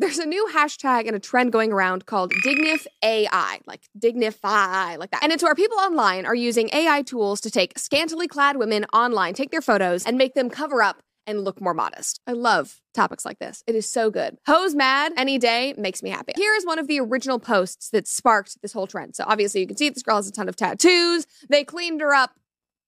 There's a new hashtag and a trend going around called Dignif AI, like dignify, like that. And it's where people online are using AI tools to take scantily clad women online, take their photos, and make them cover up and look more modest. I love topics like this. It is so good. Hoes mad any day makes me happy. Here is one of the original posts that sparked this whole trend. So obviously you can see this girl has a ton of tattoos. They cleaned her up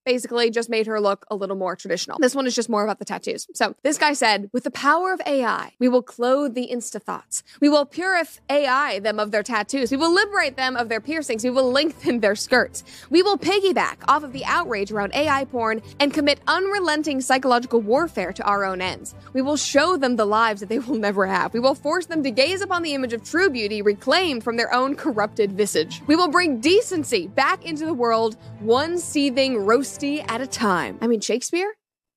basically just made her look a little more traditional. This one is just more about the tattoos. So this guy said, with the power of AI, we will clothe the insta thoughts. We will purify AI them of their tattoos. We will liberate them of their piercings. We will lengthen their skirts. We will piggyback off of the outrage around AI porn and commit unrelenting psychological warfare to our own ends. We will show them the lives that they will never have. We will force them to gaze upon the image of true beauty reclaimed from their own corrupted visage. We will bring decency back into the world, one seething roast at a time. I mean, Shakespeare?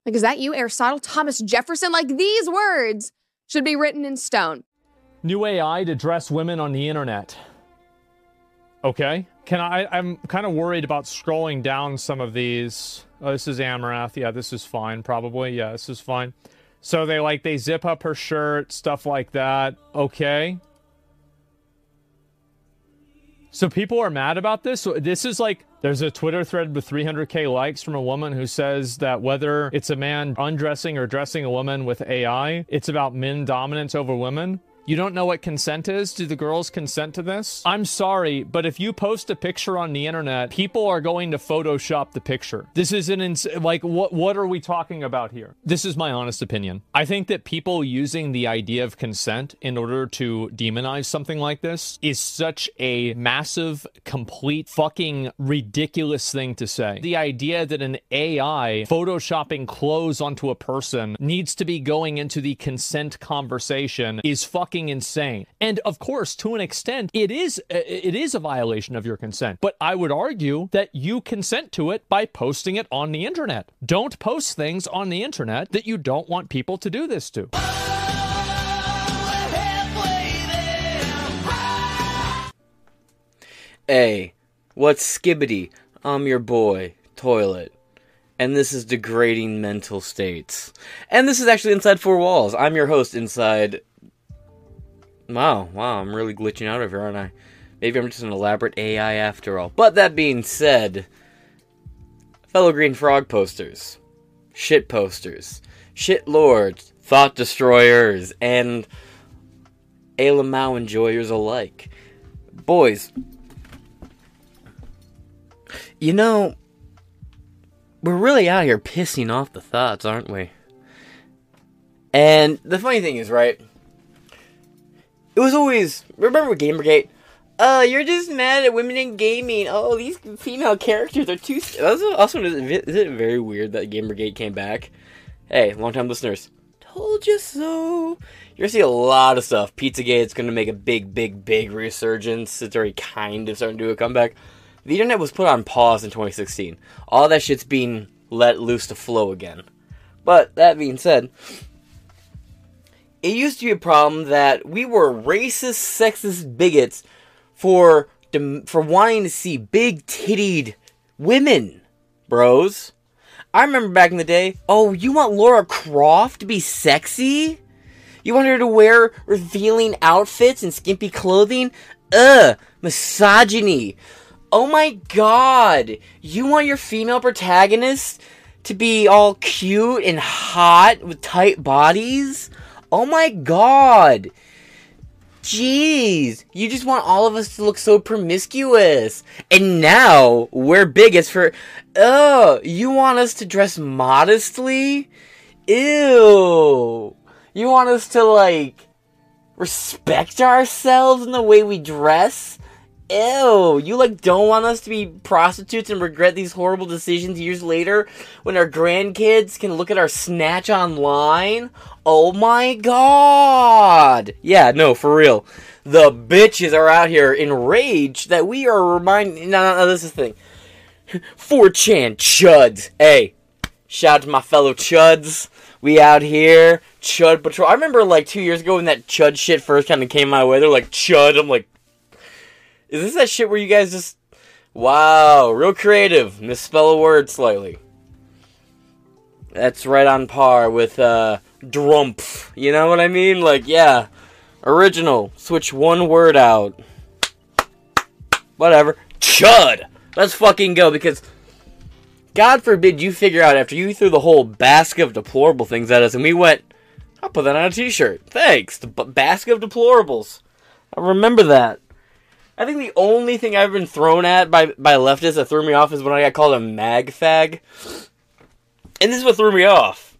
Like, is that you, Aristotle? Thomas Jefferson? Like, these words should be written in stone. New AI to dress women on the internet. Okay. Can I? I'm kind of worried about scrolling down some of these. Oh, this is Amouranth. Yeah, this is fine, probably. Yeah, this is fine. So they like, they zip up her shirt, stuff like that. Okay. So people are mad about this. So this is like there's a Twitter thread with 300k likes from a woman who says that whether it's a man undressing or dressing a woman with AI, it's about men dominance over women. You don't know what consent is? Do the girls consent to this? I'm sorry, but if you post a picture on the internet, people are going to Photoshop the picture. This is an ins- like what what are we talking about here? This is my honest opinion. I think that people using the idea of consent in order to demonize something like this is such a massive, complete, fucking ridiculous thing to say. The idea that an AI photoshopping clothes onto a person needs to be going into the consent conversation is fucking fucking insane. And of course, to an extent, it is uh, it is a violation of your consent. But I would argue that you consent to it by posting it on the internet. Don't post things on the internet that you don't want people to do this to. Hey, what's skibbity? I'm your boy, Toilet. And this is Degrading Mental States. And this is actually Inside Four Walls. I'm your host inside Wow, wow, I'm really glitching out over here, aren't I? Maybe I'm just an elaborate AI after all. But that being said, fellow Green Frog posters, shit posters, shit lords, thought destroyers, and Alamau enjoyers alike. Boys, you know, we're really out here pissing off the thoughts, aren't we? And the funny thing is, right? It was always remember Gamergate. Uh, you're just mad at women in gaming. Oh, these female characters are too. Also, also is it very weird that Gamergate came back? Hey, long time listeners, told you so. You're gonna see a lot of stuff. Pizzagate's gonna make a big, big, big resurgence. It's already kind of starting to do a comeback. The internet was put on pause in 2016. All that shit's being let loose to flow again. But that being said, it used to be a problem that we were racist, sexist bigots for for wanting to see big tittied women, bros. I remember back in the day. Oh, you want Laura Croft to be sexy? You want her to wear revealing outfits and skimpy clothing? Ugh, misogyny. Oh my god. You want your female protagonist to be all cute and hot with tight bodies? Oh my god! Jeez, you just want all of us to look so promiscuous. And now we're bigots for. Oh, you want us to dress modestly? Ew. You want us to, like, respect ourselves in the way we dress? Ew, you like don't want us to be prostitutes and regret these horrible decisions years later when our grandkids can look at our snatch online? Oh my god! Yeah, no, for real. The bitches are out here enraged that we are reminding. No, no, no, this is the thing. 4chan chuds. Hey, shout out to my fellow chuds. We out here, Chud Patrol. I remember like two years ago when that Chud shit first kind of came my way. They're like, Chud. I'm like, is this that shit where you guys just. Wow, real creative. Misspell a word slightly. That's right on par with uh, Drumpf. You know what I mean? Like, yeah. Original. Switch one word out. Whatever. Chud! Let's fucking go because God forbid you figure out after you threw the whole basket of deplorable things at us and we went, I'll put that on a t shirt. Thanks. The b- basket of deplorables. I remember that. I think the only thing I've been thrown at by, by leftists that threw me off is when I got called a mag fag. And this is what threw me off.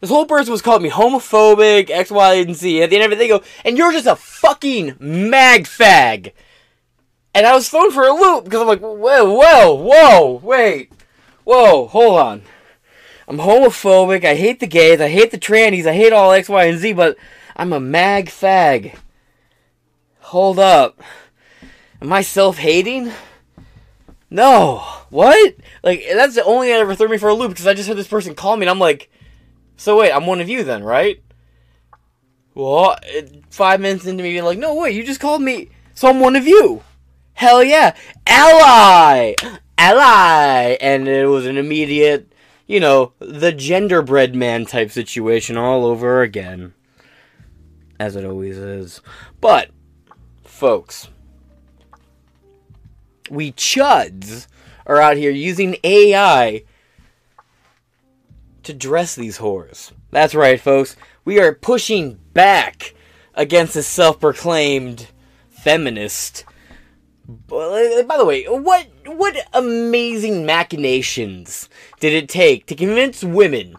This whole person was calling me homophobic, X, Y, and Z. At the end of it, they go, and you're just a fucking mag fag. And I was thrown for a loop because I'm like, whoa, whoa, whoa, wait, whoa, hold on. I'm homophobic. I hate the gays. I hate the trannies. I hate all X, Y, and Z. But I'm a mag fag. Hold up. Am I self-hating? No. What? Like that's the only thing that ever threw me for a loop because I just heard this person call me and I'm like, so wait, I'm one of you then, right? Well, five minutes into me being like, no, wait, you just called me, so I'm one of you. Hell yeah, ally, ally, and it was an immediate, you know, the genderbread man type situation all over again, as it always is. But, folks, we chuds are out here using AI to dress these whores. That's right, folks. We are pushing back against the self-proclaimed feminist. By the way, what what amazing machinations did it take to convince women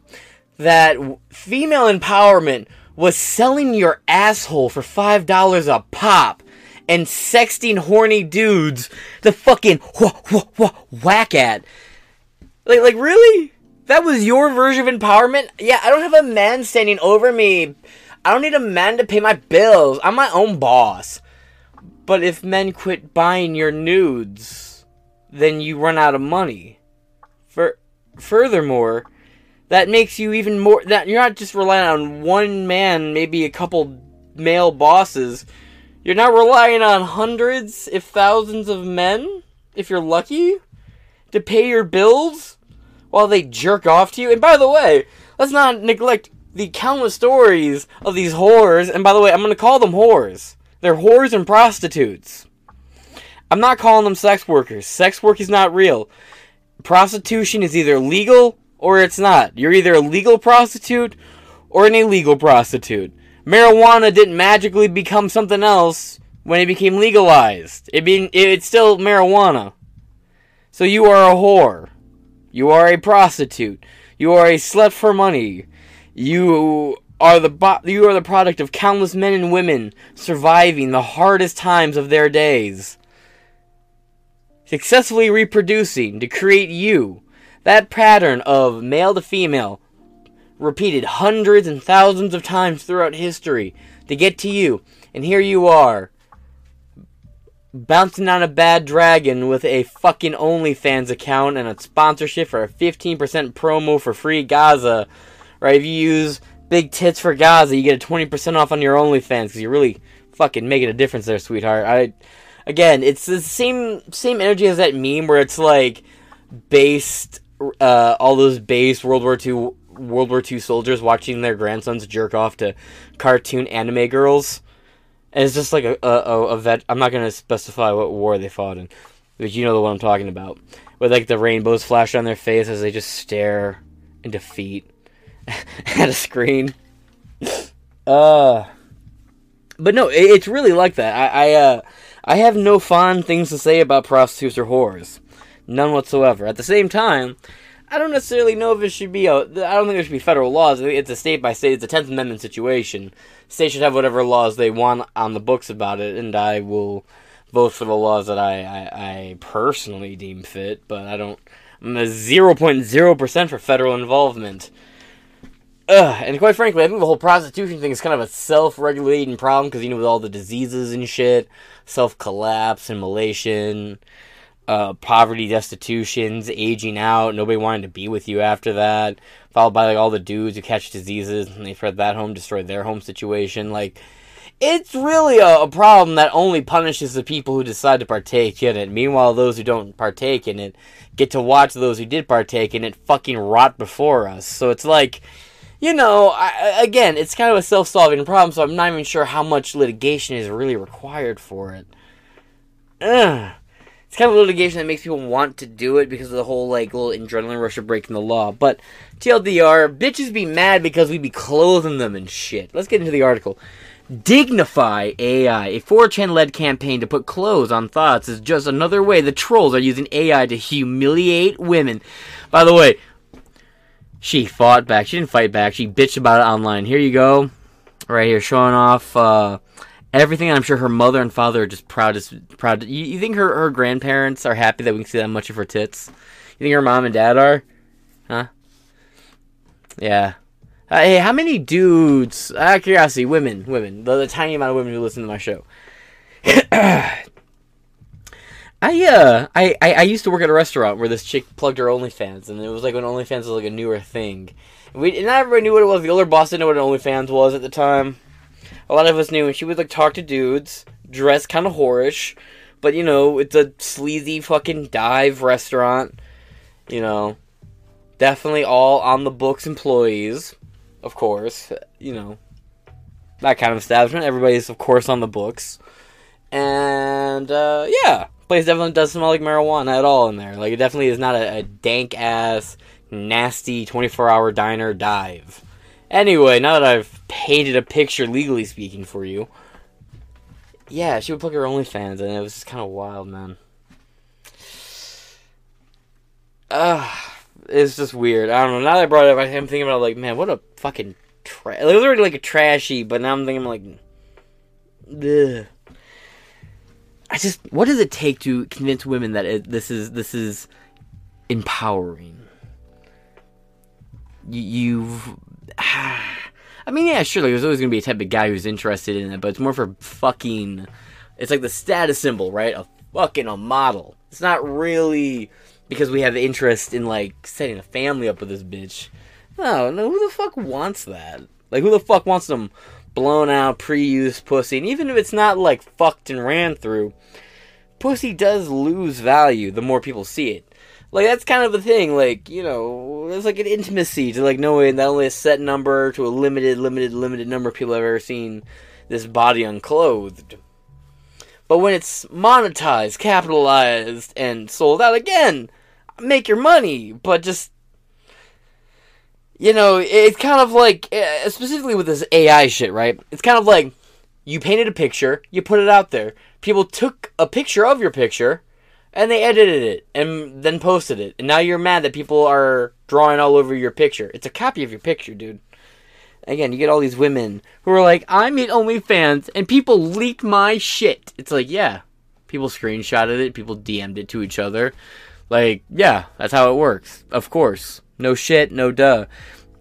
that female empowerment was selling your asshole for five dollars a pop and sexting horny dudes the fucking wh- wh- wh- whack at? Like, like really? That was your version of empowerment? Yeah, I don't have a man standing over me. I don't need a man to pay my bills. I'm my own boss. But if men quit buying your nudes, then you run out of money. For furthermore, that makes you even more that you're not just relying on one man, maybe a couple male bosses. You're not relying on hundreds, if thousands of men, if you're lucky, to pay your bills while they jerk off to you. And by the way, let's not neglect the countless stories of these whores. And by the way, I'm going to call them whores. They're whores and prostitutes. I'm not calling them sex workers. Sex work is not real. Prostitution is either legal or it's not. You're either a legal prostitute or an illegal prostitute. Marijuana didn't magically become something else when it became legalized. It being it's still marijuana. So you are a whore. You are a prostitute. You are a slut for money. You are the bo- you are the product of countless men and women surviving the hardest times of their days. Successfully reproducing to create you. That pattern of male to female repeated hundreds and thousands of times throughout history to get to you. And here you are bouncing on a bad dragon with a fucking OnlyFans account and a sponsorship for a 15% promo for free Gaza. Right? If you use Big Tits for Gaza, you get a 20% off on your OnlyFans because you're really fucking making a difference there, sweetheart. I, again, it's the same same energy as that meme where it's like based uh, all those based World War II World War II soldiers watching their grandsons jerk off to cartoon anime girls. And it's just like a, a, a vet. I'm not going to specify what war they fought in, but you know the one I'm talking about. With like the rainbows flash on their face as they just stare in defeat at a screen. Uh, but no, it, it's really like that. I I, uh, I have no fond things to say about prostitutes or whores, none whatsoever. At the same time, I don't necessarily know if it should be a. I don't think there should be federal laws. It's a state by state. It's a Tenth Amendment situation. States should have whatever laws they want on the books about it, and I will vote for the laws that I I, I personally deem fit. But I don't. I'm a zero point zero percent for federal involvement. Ugh, and quite frankly, I think the whole prostitution thing is kind of a self-regulating problem because you know with all the diseases and shit, self-collapse, immolation, uh, poverty, destitutions, aging out, nobody wanting to be with you after that, followed by like all the dudes who catch diseases and they spread that home, destroy their home situation. Like, it's really a, a, problem that only punishes the people who decide to partake in it. Meanwhile, those who don't partake in it get to watch those who did partake in it fucking rot before us. So it's like, you know, I, again, it's kind of a self-solving problem, so I'm not even sure how much litigation is really required for it. Ugh. It's kind of a litigation that makes people want to do it because of the whole like little adrenaline rush of breaking the law. But TLDR, bitches be mad because we be clothing them and shit. Let's get into the article. Dignify AI, a 4chan led campaign to put clothes on thoughts, is just another way the trolls are using AI to humiliate women. By the way, she fought back. She didn't fight back. She bitched about it online. Here you go. Right here, showing off uh, everything. I'm sure her mother and father are just proud. As, proud. You, you think her, her grandparents are happy that we can see that much of her tits? You think her mom and dad are? Huh? Yeah. Uh, hey, how many dudes? Out of curiosity, women, women, the, the tiny amount of women who listen to my show. I uh, I, I I used to work at a restaurant where this chick plugged her OnlyFans, and it was like when OnlyFans was like a newer thing. We and not everybody knew what it was. The older boss didn't know what an OnlyFans was at the time. A lot of us knew, and she would like talk to dudes, dress kind of whorish, but you know it's a sleazy fucking dive restaurant. You know, definitely all on the books employees, of course. You know, that kind of establishment. Everybody's of course on the books, and uh, yeah place definitely doesn't smell like marijuana at all in there. Like it definitely is not a, a dank ass, nasty twenty four hour diner dive. Anyway, now that I've painted a picture legally speaking for you, yeah, she would plug her OnlyFans, and it was just kind of wild, man. Ah, it's just weird. I don't know. Now that I brought it up, I'm thinking about like, man, what a fucking trash. It was already like a trashy, but now I'm thinking like, ugh. I just what does it take to convince women that it, this is this is empowering? You, you've I mean, yeah, sure. There's always gonna be a type of guy who's interested in it, but it's more for fucking. It's like the status symbol, right? A fucking a model. It's not really because we have interest in like setting a family up with this bitch. No, no. Who the fuck wants that? Like, who the fuck wants some blown out, pre-used pussy? And even if it's not like fucked and ran through, pussy does lose value the more people see it. Like that's kind of a thing. Like you know, it's like an intimacy to like knowing that only a set number to a limited, limited, limited number of people have ever seen this body unclothed. But when it's monetized, capitalized, and sold out again, make your money. But just you know, it's kind of like eh, specifically with this AI shit, right? It's kind of like you painted a picture, you put it out there. People took a picture of your picture and they edited it and then posted it. And now you're mad that people are drawing all over your picture. It's a copy of your picture, dude. Again, you get all these women who are like, I made OnlyFans and people leaked my shit. It's like, yeah, people screenshotted it, people DM'd it to each other. Like, yeah, that's how it works. Of course. No shit, no duh.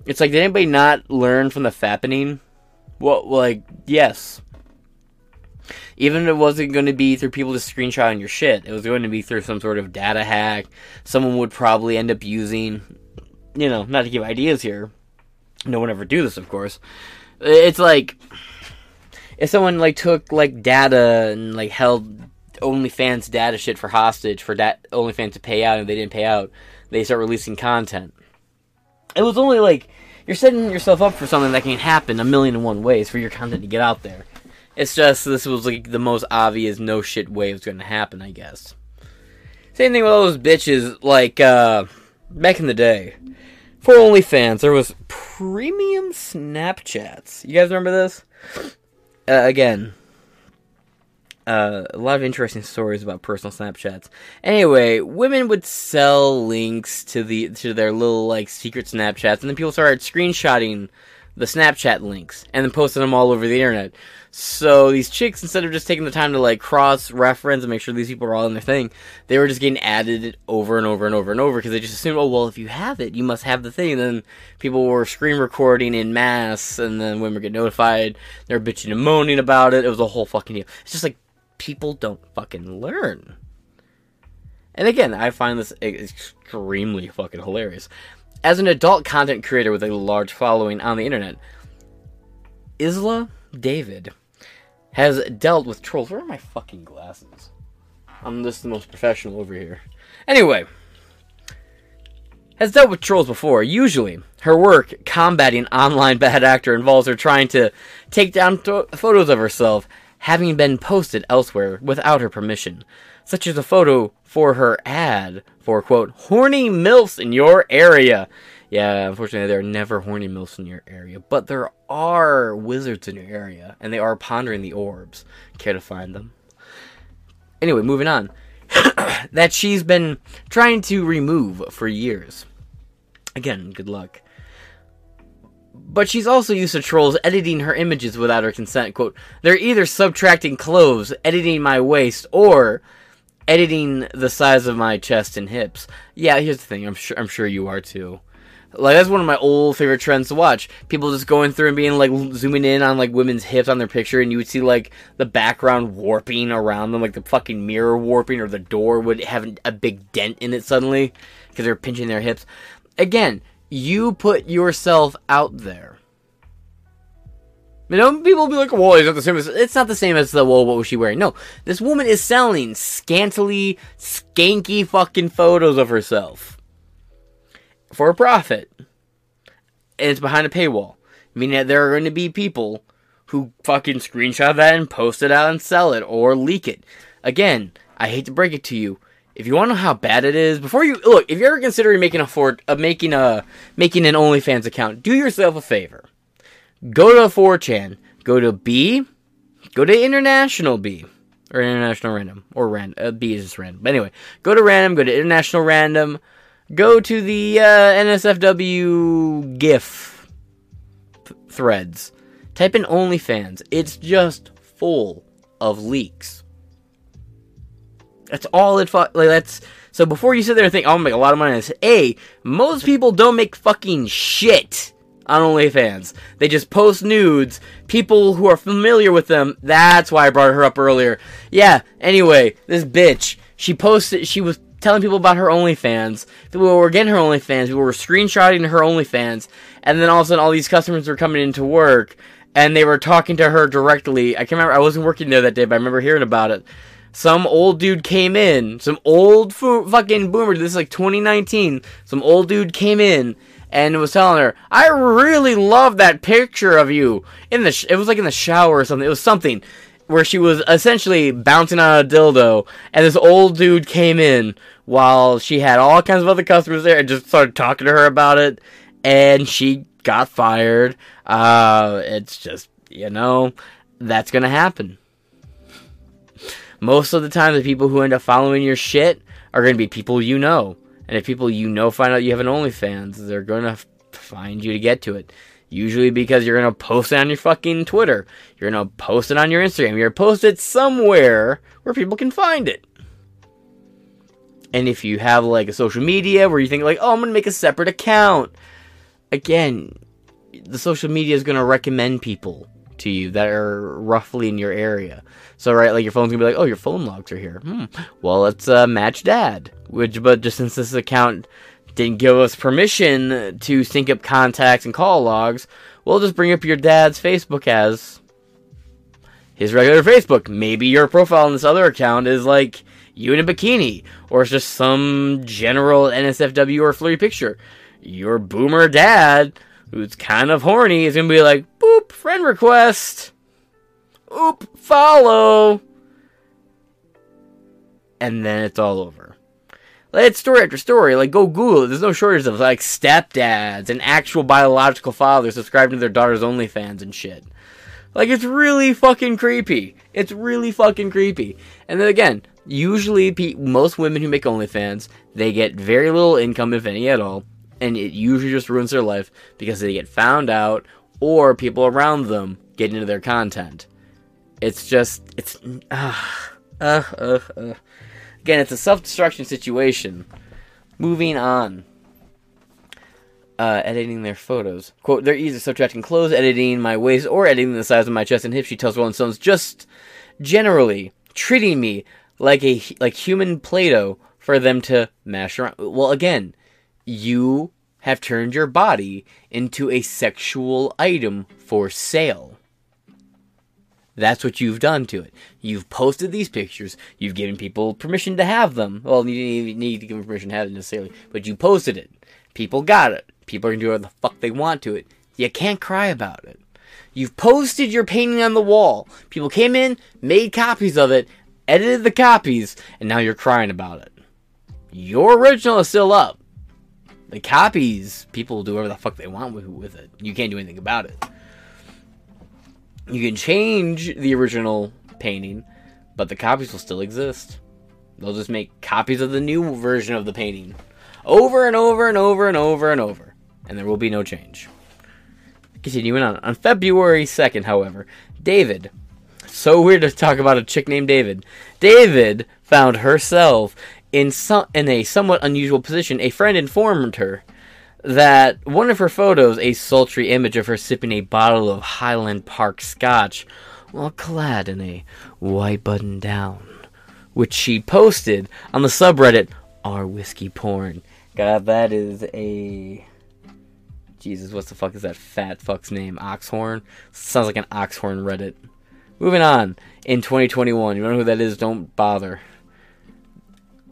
It's like, did anybody not learn from the fappening? Well, like, yes. Even if it wasn't going to be through people just screenshotting your shit, it was going to be through some sort of data hack. Someone would probably end up using, you know, not to give ideas here. No one ever do this, of course. It's like if someone like took like data and like held OnlyFans data shit for hostage for that OnlyFans to pay out and they didn't pay out, they start releasing content. It was only like you're setting yourself up for something that can happen a million and one ways for your content to get out there. It's just this was like the most obvious no shit way it was going to happen, I guess. Same thing with all those bitches. Like uh, back in the day, for OnlyFans, there was premium Snapchats. You guys remember this? Uh, again, uh, a lot of interesting stories about personal Snapchats. Anyway, women would sell links to the to their little like secret Snapchats, and then people started screenshotting the Snapchat links and then posting them all over the internet. So these chicks, instead of just taking the time to like cross reference and make sure these people are all in their thing, they were just getting added over and over and over and over because they just assumed, oh well, if you have it, you must have the thing. And then people were screen recording in mass, and then women get notified. They're bitching and moaning about it. It was a whole fucking deal. It's just like people don't fucking learn. And again, I find this extremely fucking hilarious. As an adult content creator with a large following on the internet, Isla David has dealt with trolls. Where are my fucking glasses? I'm just the most professional over here. Anyway, has dealt with trolls before. Usually, her work combating online bad actor involves her trying to take down th- photos of herself having been posted elsewhere without her permission, such as a photo for her ad for quote horny milfs in your area. Yeah, unfortunately, there are never horny milfs in your area, but there are wizards in your area, and they are pondering the orbs. Care to find them? Anyway, moving on. that she's been trying to remove for years. Again, good luck. But she's also used to trolls editing her images without her consent. Quote, they're either subtracting clothes, editing my waist, or editing the size of my chest and hips. Yeah, here's the thing. I'm sure I'm sure you are too. Like that's one of my old favorite trends to watch. People just going through and being like zooming in on like women's hips on their picture, and you would see like the background warping around them, like the fucking mirror warping, or the door would have a big dent in it suddenly because they're pinching their hips. Again, you put yourself out there. You know, people will be like, "Well, it's not the same as it's not the same as the well, what was she wearing?" No, this woman is selling scantily, skanky fucking photos of herself for a profit. And it's behind a paywall. Meaning that there are going to be people who fucking screenshot that and post it out and sell it or leak it. Again, I hate to break it to you. If you want to know how bad it is, before you look, if you're ever considering making a for uh, making a making an OnlyFans account, do yourself a favor. Go to 4chan, go to B, go to International B, or International Random, or Random. Uh, B is just random. But anyway, go to Random, go to International Random go to the uh, NSFW GIF th- threads. Type in OnlyFans. It's just full of leaks. That's all it. Fu- like that's so. Before you sit there and think, "I'm gonna make a lot of money," on this, a most people don't make fucking shit on OnlyFans. They just post nudes. People who are familiar with them. That's why I brought her up earlier. Yeah. Anyway, this bitch. She posted. She was telling people about her OnlyFans. People were getting her OnlyFans. People were screenshotting her OnlyFans. And then all of a sudden, all these customers were coming into work and they were talking to her directly. I can't remember. I wasn't working there that day, but I remember hearing about it. Some old dude came in. Some old fucking boomer. This is like 2019. Some old dude came in and was telling her, "I really love that picture of you in the. Sh- it was like in the shower or something. It was something." where she was essentially bouncing on a dildo, and this old dude came in while she had all kinds of other customers there and just started talking to her about it, and she got fired. Uh, it's just, you know, that's gonna happen. Most of the time, the people who end up following your shit are gonna be people you know. And if people you know find out you have an OnlyFans, they're gonna find you to get to it. Usually because you're gonna post it on your fucking Twitter. You're gonna post it on your Instagram. You're gonna post it somewhere where people can find it. And if you have like a social media where you think like, oh, I'm gonna make a separate account. Again, the social media is gonna recommend people to you that are roughly in your area. So right, like your phone's gonna be like, oh, your phone logs are here. Hmm. Well, let's uh, match dad. Which, but just since this account didn't give us permission to sync up contacts and call logs, we'll just bring up your dad's Facebook as his regular Facebook. Maybe your profile on this other account is like you in a bikini, or it's just some general NSFW or flirty picture. Your boomer dad, who's kind of horny, is gonna be like, boop, friend request. Oop, follow. And then it's all over. Like, it's story after story. Like, go Google it. There's no shortage of like stepdads and actual biological fathers subscribing to their daughter's OnlyFans and shit. Like, it's really fucking creepy. It's really fucking creepy. And then again, usually pe- most women who make OnlyFans, they get very little income, if any at all, and it usually just ruins their life because they get found out or people around them get into their content. It's just, it's, uh, uh, uh, uh. Again, it's a self destruction situation. Moving on. Uh, editing their photos. Quote, they're either subtracting clothes, editing my waist, or editing the size of my chest and hips, she tells Rolling Stones, just generally treating me like a like human Play-Doh for them to mash around. Well, again, you have turned your body into a sexual item for sale. That's what you've done to it. You've posted these pictures. You've given people permission to have them. Well, you didn't even need to give them permission to have it necessarily, but you posted it. People got it. People are gonna do whatever the fuck they want to it. You can't cry about it. You've posted your painting on the wall. People came in, made copies of it, edited the copies, and now you're crying about it. Your original is still up. The copies, people do whatever the fuck they want with, with it. You can't do anything about it. You can change the original painting, but the copies will still exist. They'll just make copies of the new version of the painting over and over and over and over and over, and there will be no change. Continuing on. On February 2nd, however, David. So weird to talk about a chick named David. David found herself in some in a somewhat unusual position. A friend informed her that one of her photos, a sultry image of her sipping a bottle of Highland Park Scotch, while clad in a white button down, which she posted on the subreddit "Our Whiskey Porn." God, that is a Jesus. What the fuck is that fat fuck's name? Oxhorn sounds like an Oxhorn Reddit. Moving on in 2021. You don't know who that is? Don't bother.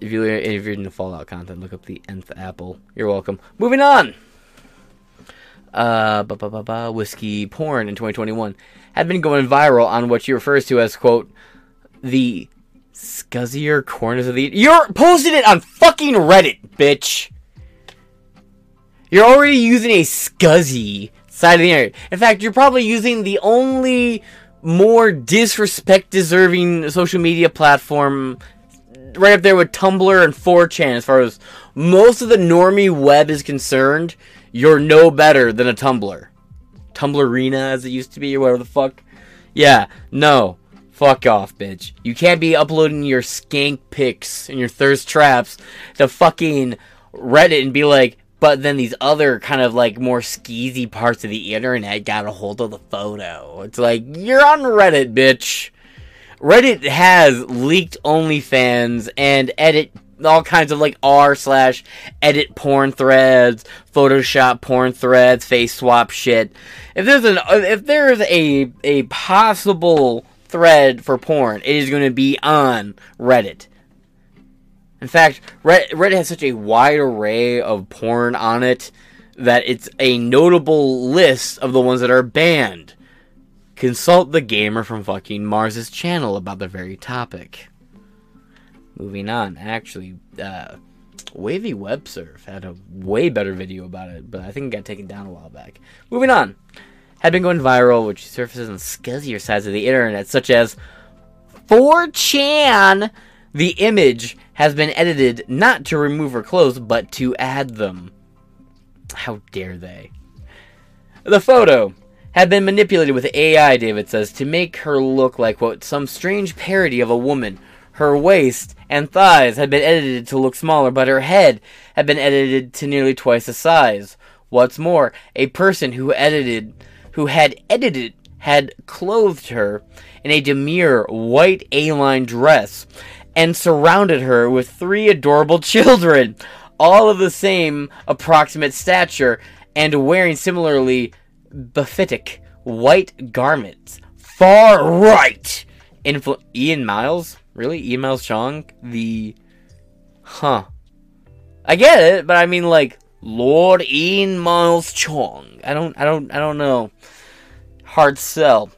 If you if you're into Fallout content, look up the nth apple. You're welcome. Moving on. Uh, ba ba ba ba whiskey porn in 2021 had been going viral on what she refers to as quote the scuzzier corners of the. You're posting it on fucking Reddit, bitch. You're already using a scuzzy side of the internet. In fact, you're probably using the only more disrespect deserving social media platform right up there with Tumblr and 4chan as far as most of the normie web is concerned. You're no better than a Tumblr. Tumblrina as it used to be or whatever the fuck. Yeah, no. Fuck off, bitch. You can't be uploading your skank pics and your thirst traps to fucking Reddit and be like, but then these other kind of like more skeezy parts of the internet got a hold of the photo. It's like, you're on Reddit, bitch. Reddit has leaked OnlyFans and edit all kinds of like r slash edit porn threads, Photoshop porn threads, face swap shit. If there's an if there's a a possible thread for porn, it is going to be on Reddit. In fact, Reddit has such a wide array of porn on it that it's a notable list of the ones that are banned. Consult the gamer from fucking Mars's channel about the very topic. Moving on, actually, uh, Wavy Web Surf had a way better video about it, but I think it got taken down a while back. Moving on, had been going viral, which surfaces on scuzzier sides of the internet, such as 4chan. The image has been edited not to remove her clothes, but to add them. How dare they? The photo had been manipulated with AI, David says, to make her look like, quote, some strange parody of a woman. Her waist and thighs had been edited to look smaller, but her head had been edited to nearly twice the size. What's more, a person who edited, who had edited, had clothed her in a demure white A-line dress and surrounded her with three adorable children, all of the same approximate stature and wearing similarly bephitic white garments. Far right! Influ- Ian Miles? Really? Ian Miles Chong? The. Huh. I get it, but I mean, like, Lord Ian Miles Chong. I don't, I don't, I don't know. Hard sell.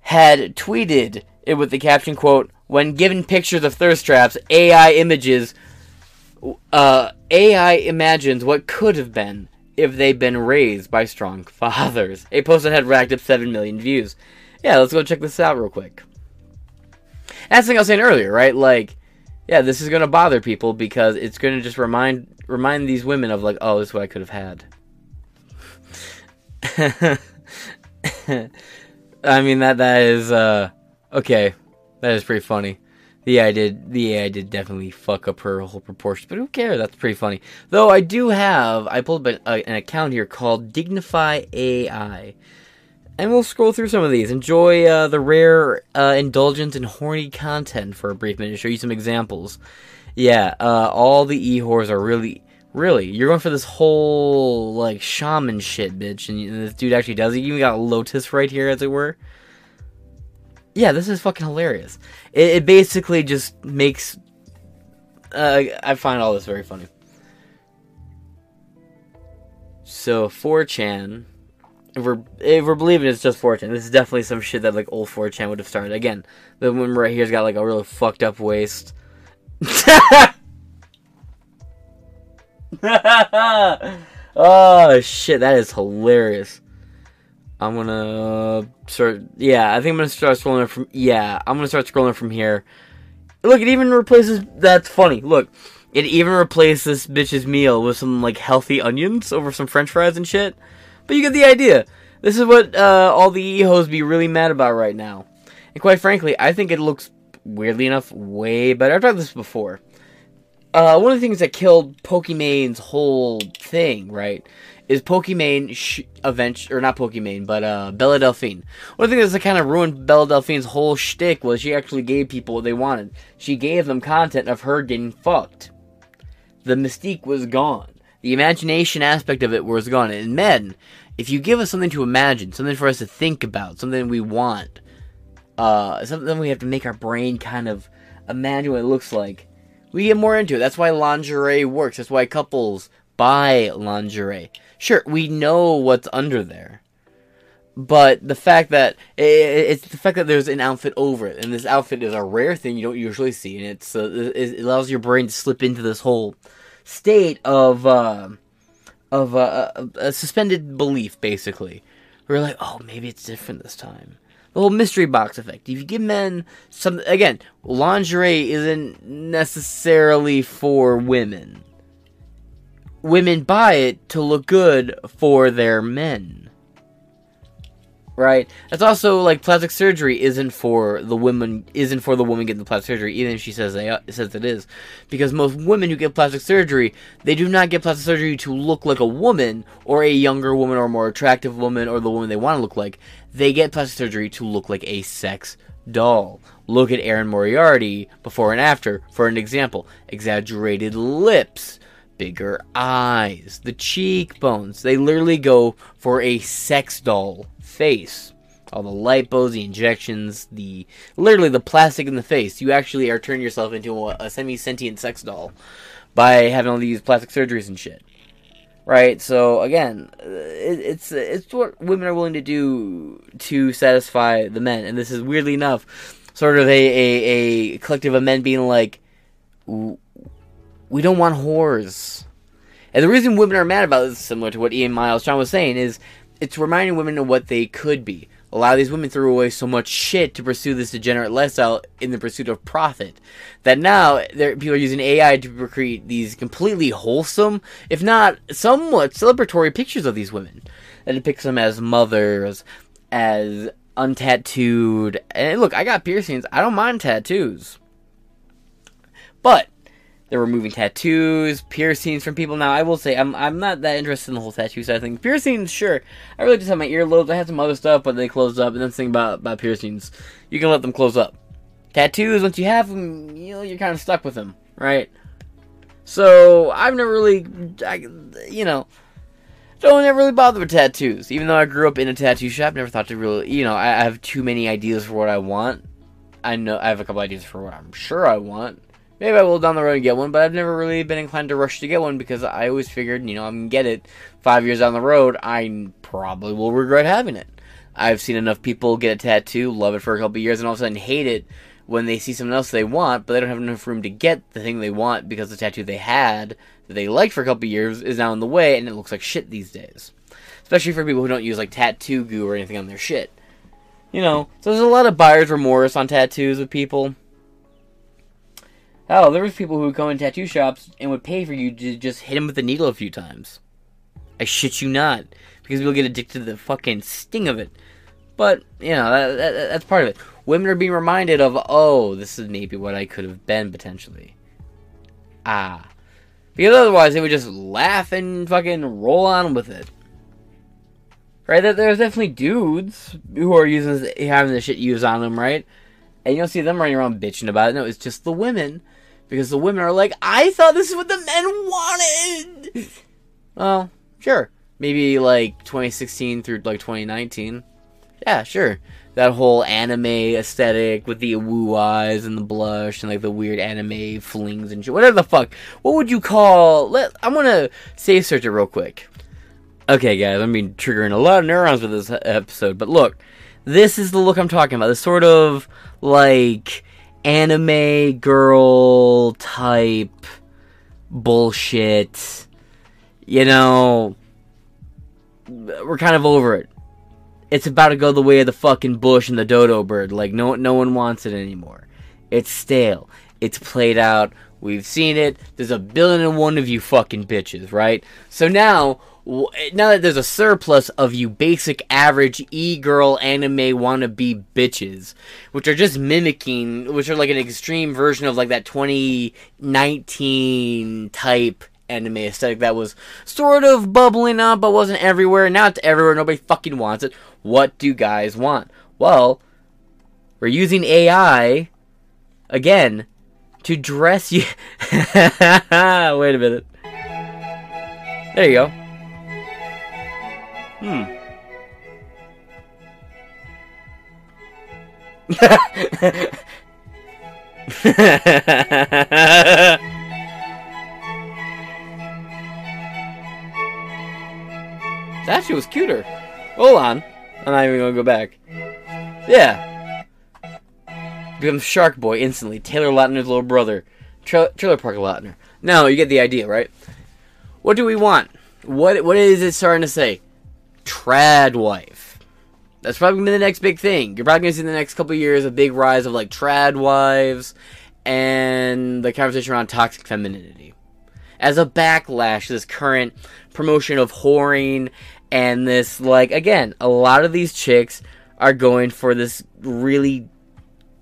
Had tweeted it with the caption quote, when given pictures of thirst traps, AI images, uh, AI imagines what could have been if they've been raised by strong fathers. A post that had racked up 7 million views. Yeah, let's go check this out real quick. That's the thing I was saying earlier, right? Like, yeah, this is gonna bother people because it's gonna just remind remind these women of like, oh, this is what I could have had. I mean that that is uh okay. That is pretty funny. The AI did the AI did definitely fuck up her whole proportion, but who cares? That's pretty funny. Though I do have I pulled up an, an account here called Dignify AI, and we'll scroll through some of these. Enjoy uh, the rare uh, indulgence in horny content for a brief minute. To show you some examples. Yeah, uh, all the e whores are really, really. You're going for this whole like shaman shit, bitch, and, this dude actually does it. You even got Lotus right here, as it were yeah, this is fucking hilarious. It, it basically just makes. Uh, I find all this very funny. So 4chan, if we're if we're believing it's just 4chan, this is definitely some shit that like old 4chan would have started. Again, the woman right here's got like a really fucked up waist. oh shit, that is hilarious. I'm gonna start. Yeah, I think I'm gonna start scrolling from. Yeah, I'm gonna start scrolling from here. Look, it even replaces. That's funny. Look, it even replaces this bitch's meal with some like healthy onions over some French fries and shit. But you get the idea. This is what uh, all the e-hoes be really mad about right now. And quite frankly, I think it looks weirdly enough way better. I've tried this before. Uh, one of the things that killed Pokimane's whole thing, right, is Pokimane sh- event or not Pokimane, but uh, Bella Delphine. One of the things that kind of ruined Bella Delphine's whole shtick was she actually gave people what they wanted. She gave them content of her getting fucked. The mystique was gone. The imagination aspect of it was gone. And men, if you give us something to imagine, something for us to think about, something we want, uh, something we have to make our brain kind of imagine what it looks like, we get more into it. That's why lingerie works. That's why couples buy lingerie. Sure, we know what's under there. But the fact that it's the fact that there's an outfit over it, and this outfit is a rare thing you don't usually see, and it's uh, it allows your brain to slip into this whole state of uh, of uh, a suspended belief, basically. We're like, oh, maybe it's different this time the whole mystery box effect. If you give men some, again, lingerie isn't necessarily for women. Women buy it to look good for their men. Right? That's also like plastic surgery isn't for the woman isn't for the woman getting the plastic surgery, even if she says they uh, says it is, because most women who get plastic surgery they do not get plastic surgery to look like a woman or a younger woman or more attractive woman or the woman they want to look like they get plastic surgery to look like a sex doll. Look at Erin Moriarty before and after for an example. Exaggerated lips, bigger eyes, the cheekbones. They literally go for a sex doll face. All the lipos, the injections, the literally the plastic in the face. You actually are turning yourself into a, a semi sentient sex doll by having all these plastic surgeries and shit right? So again, uh, it, it's it's what women are willing to do to satisfy the men, and this is weirdly enough, sort of a a, a collective of men being like, we don't want whores. And the reason women are mad about this, similar to what Ian Miles Chong was saying, is it's reminding women of what they could be. A lot of these women threw away so much shit to pursue this degenerate lifestyle in the pursuit of profit that now people are using AI to create these completely wholesome, if not somewhat celebratory pictures of these women that depicts them as mothers, as untattooed. And look, I got piercings. I don't mind tattoos. But they're removing tattoos, piercings from people. Now, I will say, I'm I'm not that interested in the whole tattoo side of things. Piercings, sure. I really just have my earlobes. I have some other stuff, but they close up. And then the thing about, about piercings, you can let them close up. Tattoos, once you have them, you know, you're kind of stuck with them, right? So, I've never really, I, you know, don't ever really bother with tattoos. Even though I grew up in a tattoo shop, never thought to really, you know, I, I have too many ideas for what I want. I know I have a couple ideas for what I'm sure I want Maybe I will down the road get one, but I've never really been inclined to rush to get one because I always figured, you know, I'm gonna get it five years down the road. I probably will regret having it. I've seen enough people get a tattoo, love it for a couple years, and all of a sudden hate it when they see something else they want, but they don't have enough room to get the thing they want because the tattoo they had that they liked for a couple years is now in the way, and it looks like shit these days. Especially for people who don't use like tattoo goo or anything on their shit. You know, so there's a lot of buyer's remorse on tattoos with people. Oh, there was people who would come in tattoo shops and would pay for you to just hit them with the needle a few times. I shit you not, because people get addicted to the fucking sting of it. But you know that, that, that's part of it. Women are being reminded of, oh, this is maybe what I could have been potentially. Ah, because otherwise they would just laugh and fucking roll on with it. Right? That There's definitely dudes who are using having this shit used on them, right? And you don't see them running around bitching about it. No, it's just the women because the women are like, I thought this is what the men wanted. well, sure. Maybe like 2016 through like 2019. Yeah, sure. That whole anime aesthetic with the woo eyes and the blush and like the weird anime flings and shit. Whatever the fuck. What would you call. Let I'm gonna save search it real quick. Okay, guys, I'm being triggering a lot of neurons with this episode, but look, this is the look I'm talking about. This sort of like anime girl type bullshit. You know, we're kind of over it. It's about to go the way of the fucking bush and the dodo bird. Like no no one wants it anymore. It's stale. It's played out. We've seen it. There's a billion and one of you fucking bitches, right? So now now that there's a surplus of you basic average e-girl anime wannabe bitches, which are just mimicking, which are like an extreme version of like that 2019 type anime aesthetic that was sort of bubbling up but wasn't everywhere. Now it's everywhere. Nobody fucking wants it. What do guys want? Well, we're using AI again to dress you. Wait a minute. There you go. Hmm. that shit was cuter. Hold on. I'm not even gonna go back. Yeah. Become Shark Boy instantly. Taylor Lautner's little brother. Tra- Trailer Park Lautner. Now, you get the idea, right? What do we want? What What is it starting to say? Trad wife. That's probably gonna be the next big thing. You're probably gonna see in the next couple years a big rise of like trad wives and the conversation around toxic femininity. As a backlash to this current promotion of whoring and this like again, a lot of these chicks are going for this really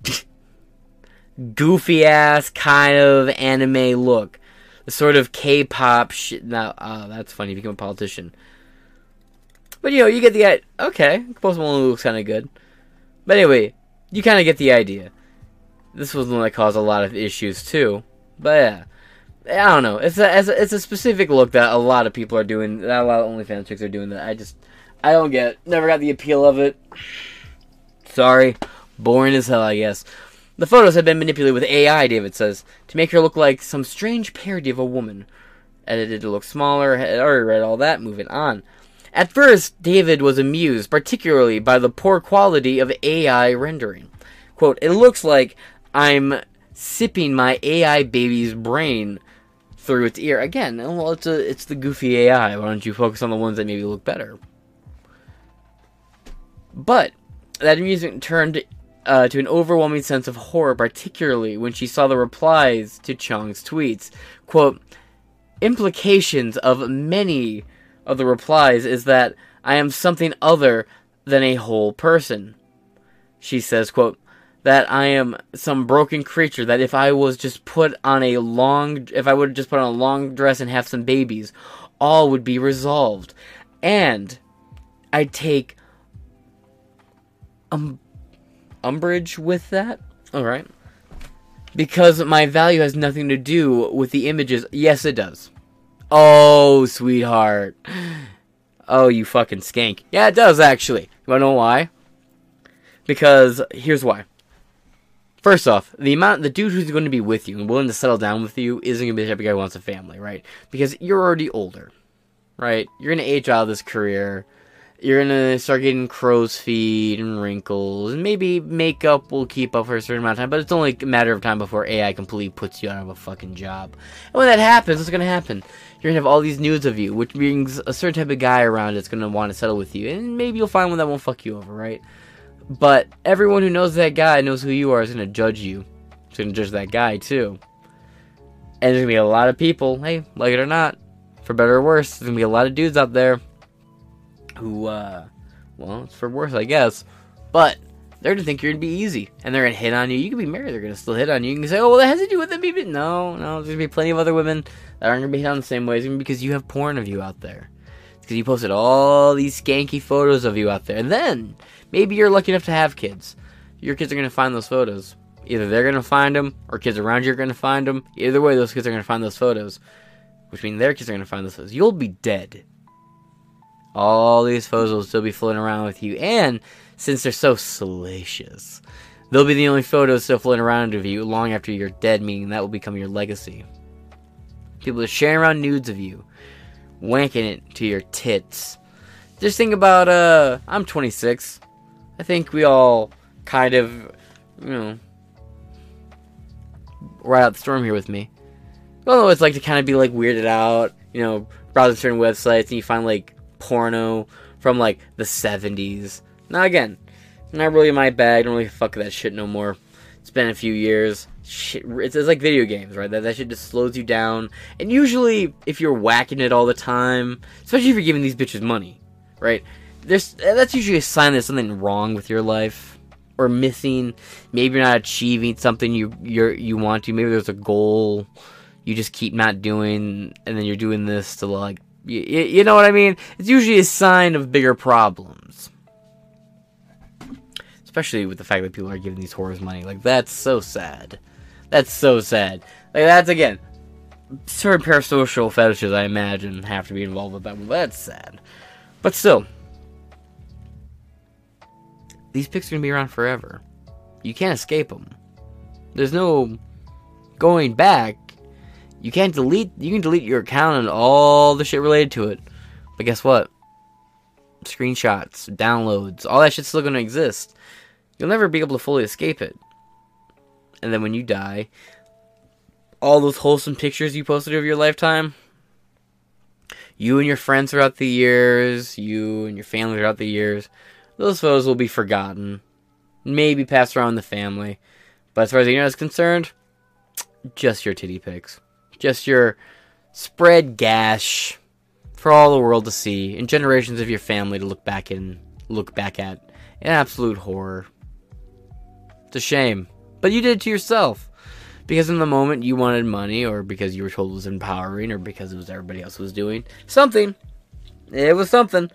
goofy ass kind of anime look. The sort of K pop shit. Now, oh, that's funny. You become a politician. But you know, you get the idea. Okay, Post Malone looks kind of good. But anyway, you kind of get the idea. This was one that caused a lot of issues too. But yeah, I don't know. It's a, it's a it's a specific look that a lot of people are doing. That a lot of OnlyFans chicks are doing. That I just I don't get. Never got the appeal of it. Sorry, boring as hell. I guess. The photos have been manipulated with AI, David says, to make her look like some strange parody of a woman. Edited to look smaller. I already read all that. Moving on. At first, David was amused, particularly by the poor quality of AI rendering. Quote, it looks like I'm sipping my AI baby's brain through its ear. Again, well, it's a, it's the goofy AI. Why don't you focus on the ones that maybe look better? But that amusement turned uh, to an overwhelming sense of horror, particularly when she saw the replies to Chong's tweets. Quote, implications of many of the replies is that I am something other than a whole person. She says, quote, that I am some broken creature, that if I was just put on a long, if I would just put on a long dress and have some babies, all would be resolved. And I take um, umbrage with that. All right. Because my value has nothing to do with the images. Yes, it does. Oh, sweetheart. Oh, you fucking skank. Yeah, it does actually. You wanna know why? Because here's why. First off, the amount the dude who's going to be with you and willing to settle down with you isn't to be the type of guy who wants a family, right? Because you're already older, right? You're to age out of this career you're gonna start getting crow's feet and wrinkles, and maybe makeup will keep up for a certain amount of time, but it's only a matter of time before AI completely puts you out of a fucking job. And when that happens, what's gonna happen? You're gonna have all these nudes of you, which brings a certain type of guy around that's gonna want to settle with you, and maybe you'll find one that won't fuck you over, right? But everyone who knows that guy knows who you are is gonna judge you. It's gonna judge that guy too. And there's gonna be a lot of people, hey, like it or not, for better or worse, there's gonna be a lot of dudes out there who, uh, well, it's for worse, I guess. But they're gonna think you're gonna be easy, and they're gonna hit on you. You can be married, they're gonna still hit on you. You can say, "Oh, well, that has to do with them." Even no, no, there's gonna be plenty of other women that aren't gonna be hit on the same way. It's gonna be because you have porn of you out there. It's because you posted all these skanky photos of you out there, and then maybe you're lucky enough to have kids. Your kids are gonna find those photos. Either they're gonna find them, or kids around you are gonna find them. Either way, those kids are gonna find those photos, which means their kids are gonna find those photos. You'll be dead all these photos will still be floating around with you. And since they're so salacious, they'll be the only photos still floating around of you long after you're dead, meaning that will become your legacy. People are sharing around nudes of you, wanking it to your tits, just think about uh I'm 26. I think we all kind of you know right out the storm here with me. What it's like to kind of be like weirded out, you know, browsing certain websites and you find like porno from like the 70s. Now again, not really my bag. Don't really fuck that shit no more. It's been a few years. Shit, it's, it's like video games, right? That that shit just slows you down. And usually, if you're whacking it all the time, especially if you're giving these bitches money, right? There's eh, that's usually a sign there's something wrong with your life or missing. Maybe you're not achieving something you you you want to. Maybe there's a goal you just keep not doing, and then you're doing this to like you, you know what I mean? It's usually a sign of bigger problems. Especially with the fact that people are giving these whores money. Like, that's so sad. That's so sad. Like, that's, again, certain parasocial fetishes, I imagine, have to be involved with that one. That's sad. But still, these pics are to be around forever. You can't escape them. There's no going back. You can't delete. You can delete your account and all the shit related to it. But guess what? Screenshots, downloads, all that shit's still to exist. You'll never be able to fully escape it. And then when you die, all those wholesome pictures you posted over your lifetime, you and your friends throughout the years, you and your family throughout the years, those photos will be forgotten. Maybe passed around the family. But as far as the internet is concerned, just your titty pics. Just your spread gash for all the world to see and generations of your family to look back in look back at in absolute horror. It's a shame. But you did it to yourself. Because in the moment you wanted money, or because you were told it was empowering, or because it was everybody else was doing something. It was something.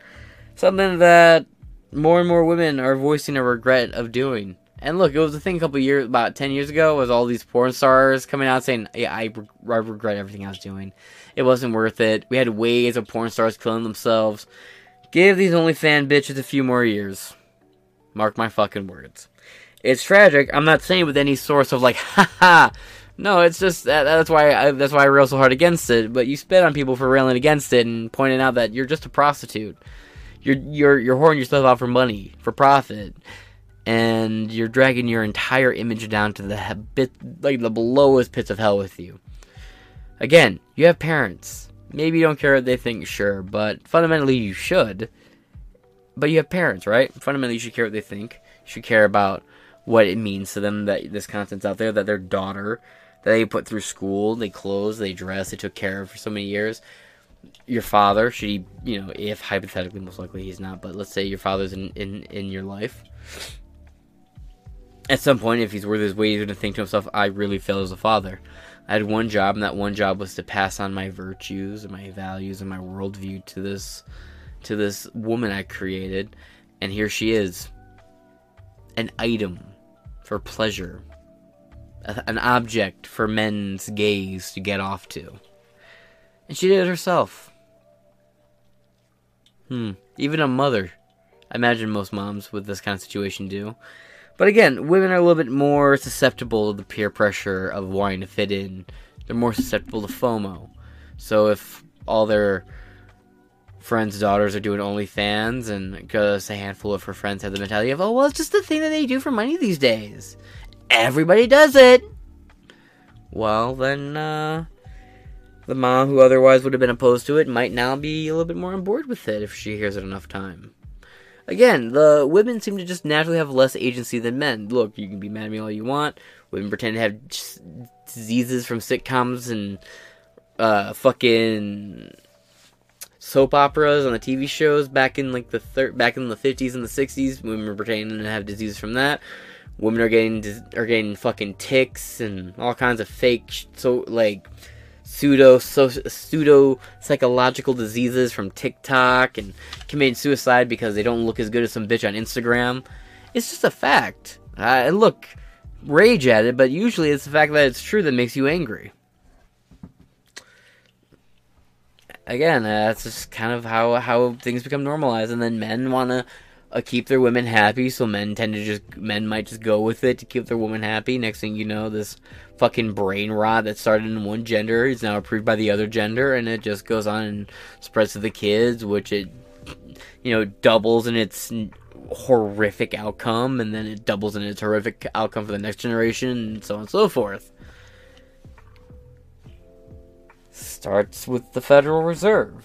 Something that more and more women are voicing a regret of doing. And look, it was a thing a couple years, about 10 years ago, was all these porn stars coming out saying, yeah, I, I regret everything I was doing. It wasn't worth it. We had waves of porn stars killing themselves. Give these OnlyFan bitches a few more years. Mark my fucking words. It's tragic. I'm not saying with any source of like, haha. No, it's just that, that's why I, that's why I rail so hard against it. But you spit on people for railing against it and pointing out that you're just a prostitute. You're you're you're whoring yourself out for money, for profit, and you're dragging your entire image down to the bit like the lowest pits of hell with you. Again, you have parents. Maybe you don't care what they think, sure, but fundamentally you should. But you have parents, right? Fundamentally, you should care what they think. You should care about what it means to them that this content's out there, that their daughter, that they put through school, they clothes, they dress, they took care of for so many years. Your father, should he, you know, if hypothetically, most likely he's not, but let's say your father's in, in, in your life. At some point, if he's worth his weight, he's going to think to himself, I really failed as a father. I had one job, and that one job was to pass on my virtues and my values and my worldview to this to this woman I created, and here she is, an item for pleasure, an object for men's gaze to get off to. And she did it herself. Hmm. Even a mother. I imagine most moms with this kind of situation do. But again, women are a little bit more susceptible to the peer pressure of wanting to fit in. They're more susceptible to FOMO. So if all their friends' daughters are doing OnlyFans, and because a handful of her friends have the mentality of, oh, well, it's just the thing that they do for money these days. Everybody does it. Well, then, uh, the mom who otherwise would have been opposed to it might now be a little bit more on board with it if she hears it enough time. Again, the women seem to just naturally have less agency than men. Look, you can be mad at me all you want. Women pretend to have diseases from sitcoms and uh, fucking soap operas on the TV shows back in like the thir- back in the 50s and the 60s. Women were pretending to have diseases from that. Women are getting are getting fucking ticks and all kinds of fake so like pseudo so, pseudo psychological diseases from TikTok and committing suicide because they don't look as good as some bitch on Instagram. It's just a fact. Uh, look, rage at it, but usually it's the fact that it's true that makes you angry. Again, uh, that's just kind of how how things become normalized, and then men want to uh, keep their women happy, so men tend to just men might just go with it to keep their woman happy. Next thing you know, this fucking brain rot that started in one gender is now approved by the other gender, and it just goes on and spreads to the kids, which it you know, doubles in its horrific outcome, and then it doubles in its horrific outcome for the next generation, and so on and so forth. Starts with the Federal Reserve,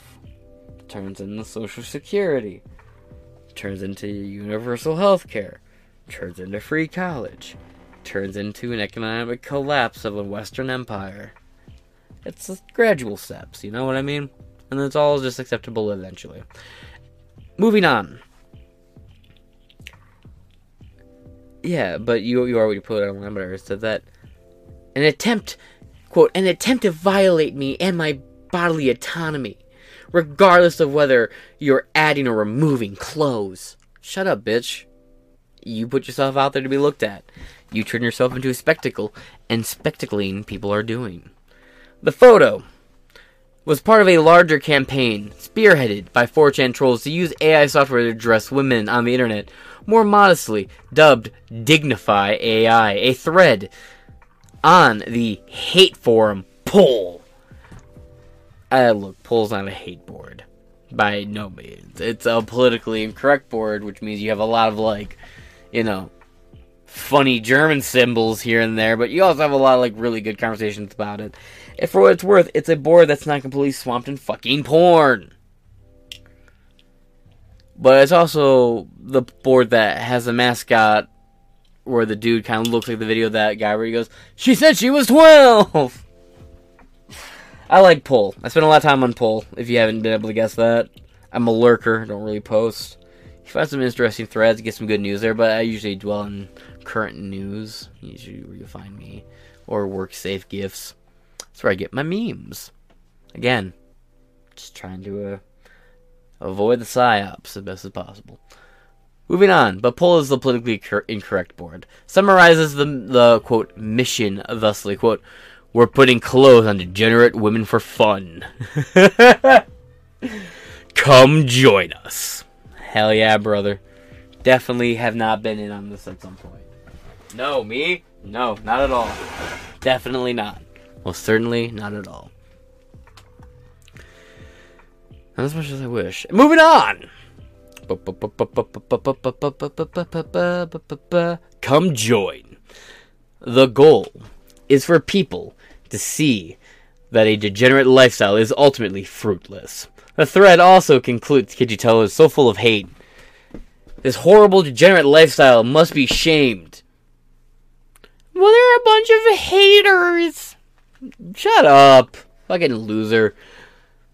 turns into Social Security, turns into universal health care, turns into free college, turns into an economic collapse of a Western empire. It's gradual steps, you know what I mean? And it's all just acceptable eventually. Moving on. Yeah, but you you already put it on I said that an attempt, quote, an attempt to violate me and my bodily autonomy, regardless of whether you're adding or removing clothes. Shut up, bitch. You put yourself out there to be looked at. You turn yourself into a spectacle, and spectacling people are doing. The photo was part of a larger campaign spearheaded by 4chan trolls to use AI software to address women on the internet more modestly, dubbed Dignify AI, a thread on the hate forum /pol/. Uh, look, /pol/'s not a hate board. By no means. It's a politically incorrect board, which means you have a lot of, like, you know, funny German symbols here and there, but you also have a lot of, like, really good conversations about it. If for what it's worth, it's a board that's not completely swamped in fucking porn. But it's also the board that has a mascot where the dude kind of looks like the video of that guy where he goes, She said she was 12! I like /pol/. I spend a lot of time on /pol/. if you haven't been able to guess that. I'm a lurker, don't really post. You find some interesting threads, get some good news there, but I usually dwell in current news, usually where you find me, or work safe gifts. That's where I get my memes. Again, just trying to uh, avoid the psyops as best as possible. Moving on, but /pol/ is the politically cor- incorrect board. Summarizes the, the, quote, mission thusly, quote, We're putting clothes on degenerate women for fun. Come join us. Hell yeah, brother. Definitely have not been in on this at some point. No, me? No, not at all. Definitely not. Well, certainly not at all. Not as much as I wish. Moving on! Come join. The goal is for people to see that a degenerate lifestyle is ultimately fruitless. The thread also concludes, could is so full of hate. This horrible degenerate lifestyle must be shamed. Well, they're a bunch of haters. Shut up. Fucking loser.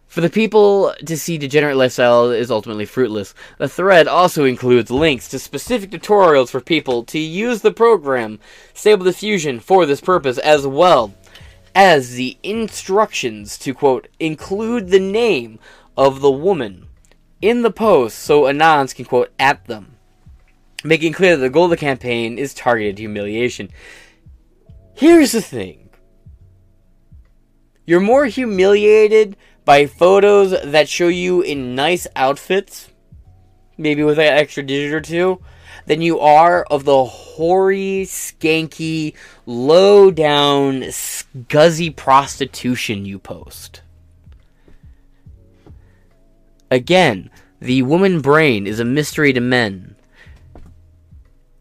For the people to see degenerate lifestyle is ultimately fruitless. The thread also includes links to specific tutorials for people to use the program Stable Diffusion for this purpose, as well as the instructions to quote include the name of the woman in the post so anons can quote at them, making clear that the goal of the campaign is targeted humiliation. Here's the thing. You're more humiliated by photos that show you in nice outfits, maybe with an extra digit or two, than you are of the hoary, skanky, low down, scuzzy prostitution you post. Again, the woman brain is a mystery to men.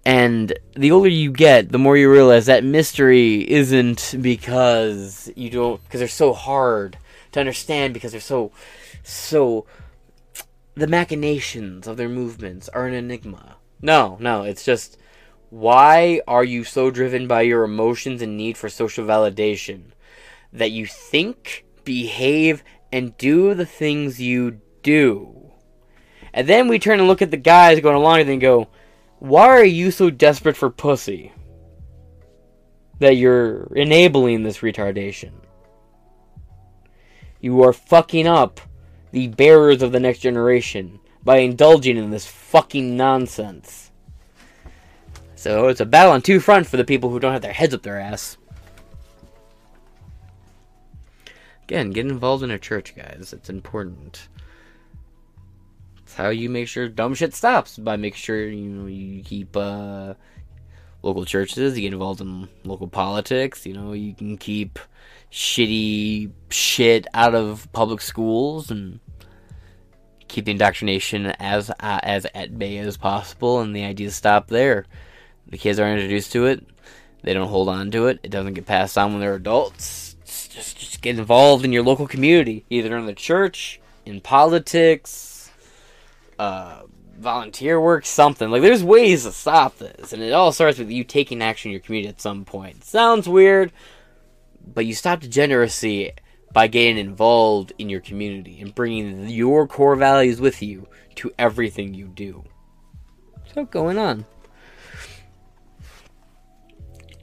And the older you get, the more you realize that mystery isn't because you don't, because they're so hard to understand, because they're so, so, the machinations of their movements are an enigma. No, no, it's just, why are you so driven by your emotions and need for social validation that you think, behave, and do the things you do? And then we turn and look at the guys going along and go, why are you so desperate for pussy? That you're enabling this retardation. You are fucking up the bearers of the next generation by indulging in this fucking nonsense. So it's a battle on two fronts for the people who don't have their heads up their ass. Again, get involved in a church, guys. It's important It's how you make sure dumb shit stops by making sure you know you keep uh, local churches, you get involved in local politics. You know, you can keep shitty shit out of public schools and keep the indoctrination as uh, as at bay as possible, and the ideas stop there. The kids are introduced to it. They don't hold on to it. It doesn't get passed on when they're adults. Just, just get involved in your local community, either in the church, in politics, uh, volunteer work, something. Like, there's ways to stop this, and it all starts with you taking action in your community at some point. sounds weird, but you stop degeneracy by getting involved in your community and bringing your core values with you to everything you do. So, going on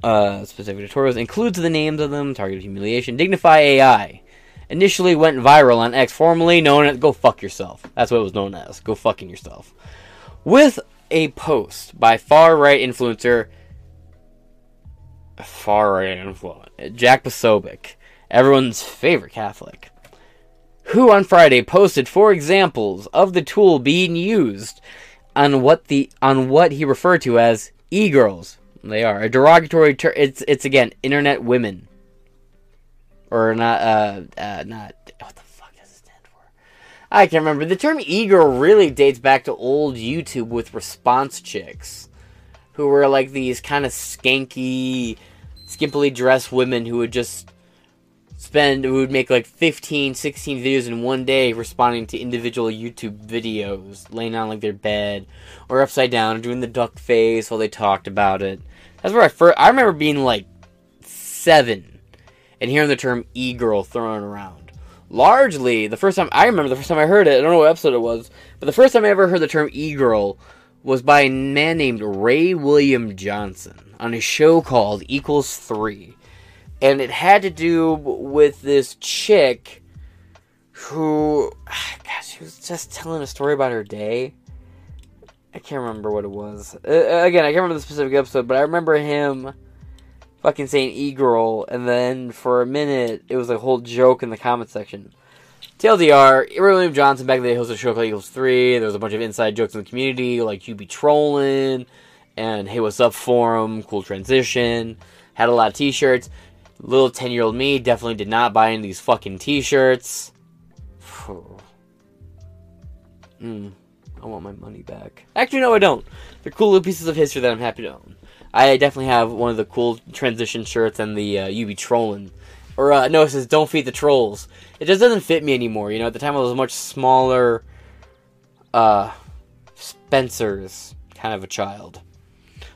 uh, specific tutorials includes the names of them, targeted humiliation, Dignify AI. Initially went viral on X, formerly known as Go Fuck Yourself. That's what it was known as. Go fucking yourself. With a post by far right influencer, far right influencer, Jack Posobiec, everyone's favorite Catholic, who on Friday posted four examples of the tool being used on what the on what he referred to as e-girls they are a derogatory term. It's it's again internet women, or not uh, uh not what the fuck does it stand for? I can't remember. The term e-girl really dates back to old YouTube with response chicks, who were like these kind of skanky, skimpily dressed women who would just spend who would make like 15 16 videos in one day responding to individual youtube videos laying on like their bed or upside down doing the duck face while they talked about it that's where I first. I remember being like seven and hearing the term e-girl thrown around. Largely, the first time I remember the first time I heard it. I don't know what episode it was, but the first time I ever heard the term e-girl was by a man named Ray William Johnson on a show called Equals Three, and it had to do with this chick who, gosh, she was just telling a story about her day I can't remember what it was. Uh, uh, again, I can't remember the specific episode, but I remember him fucking saying e-girl, and then for a minute, it was a whole joke in the comment section. TLDR, William Johnson back then hosted a show called Equals 3. There was a bunch of inside jokes in the community, like you be trolling, and hey, what's up forum, cool transition. Had a lot of t-shirts. Little 10 year old me definitely did not buy any of these fucking t-shirts. Hmm. I want my money back. Actually, no, I don't. They're cool little pieces of history that I'm happy to own. I definitely have one of the cool transition shirts and the uh, you be trolling. Or, uh, no, it says don't feed the trolls. It just doesn't fit me anymore. You know, at the time I was a much smaller, uh, Spencer's kind of a child.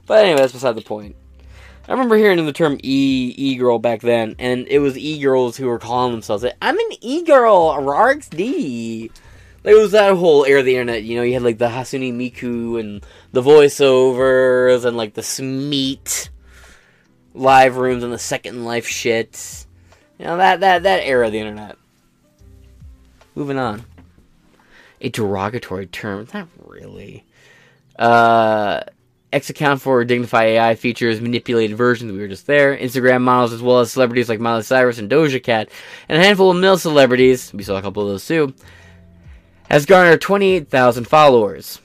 But anyway, that's beside the point. I remember hearing the term e e girl back then, and it was e girls who were calling themselves. I'm an e girl, RxD. Like, it was that whole era of the internet. You know, you had like the Hatsune Miku and the voiceovers and like the Smeet live rooms and the Second Life shit. You know that that that era of the internet. Moving on. A derogatory term. Not really. Uh, X account for Dignify AI features manipulated versions. We were just there. Instagram models as well as celebrities like Miley Cyrus and Doja Cat, and a handful of male celebrities. We saw a couple of those too has garnered 28,000 followers.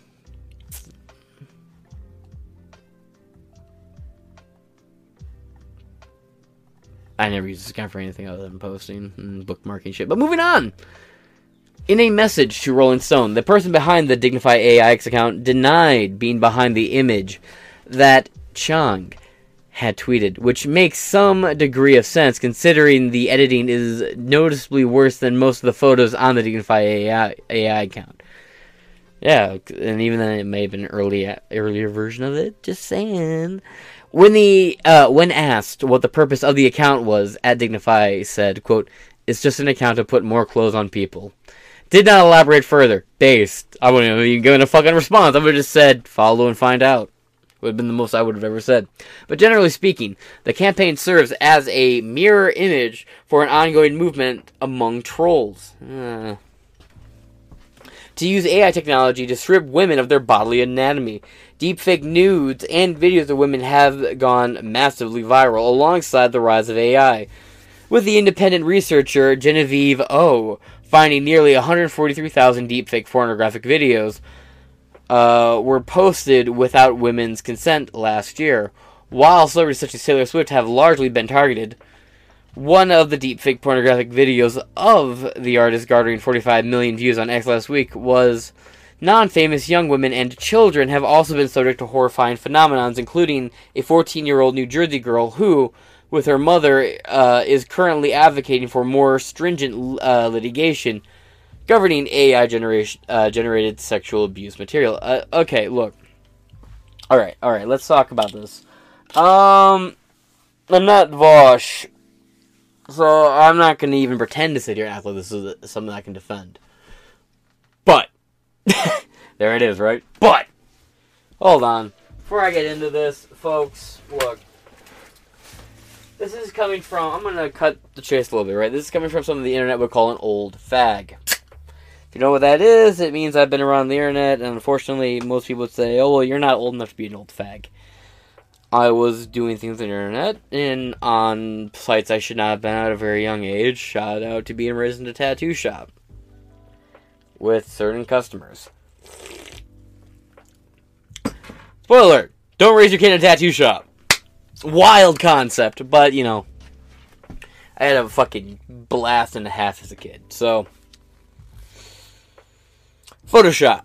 I never use this account for anything other than posting and bookmarking shit. But moving on. In a message to Rolling Stone, the person behind the Dignify AIX account denied being behind the image that Chong had tweeted, which makes some degree of sense considering the editing is noticeably worse than most of the photos on the Dignify AI, AI account. Yeah, and even then it may have been an early earlier version of it. Just saying. When the uh, when asked what the purpose of the account was, at Dignify said, "quote It's just an account to put more clothes on people." Did not elaborate further. Based, I wouldn't have even given a fucking response. I would have just said, "Follow and find out." would have been the most I would have ever said. But generally speaking, the campaign serves as a mirror image for an ongoing movement among trolls. Uh. To use AI technology to strip women of their bodily anatomy. Deepfake nudes and videos of women have gone massively viral alongside the rise of AI. With the independent researcher Genevieve O finding nearly 143,000 deepfake pornographic videos, uh, were posted without women's consent last year. While celebrities such as Taylor Swift have largely been targeted, one of the deepfake pornographic videos of the artist garnering 45 million views on X last week was non famous young women and children have also been subject to horrifying phenomenons, including a 14 year old New Jersey girl who, with her mother, uh, is currently advocating for more stringent uh, litigation governing AI generation, uh, generated sexual abuse material. Uh, okay, look. Alright, alright, let's talk about this. Um, I'm not Vaush, so I'm not going to even pretend to sit here and act like this is something I can defend. But, there it is, right? But, hold on. Before I get into this, folks, look. This is coming from, I'm to cut the chase a little bit, right? This is coming from something the internet would call an old fag. If you know what that is, it means I've been around the internet, and unfortunately, most people would say, oh, well, you're not old enough to be an old fag. I was doing things on the internet and on sites I should not have been at a very young age. Shout out to being raised in a tattoo shop with certain customers. Spoiler: Don't raise your kid in a tattoo shop. Wild concept, but you know, I had a fucking blast and a half as a kid. So, Photoshop.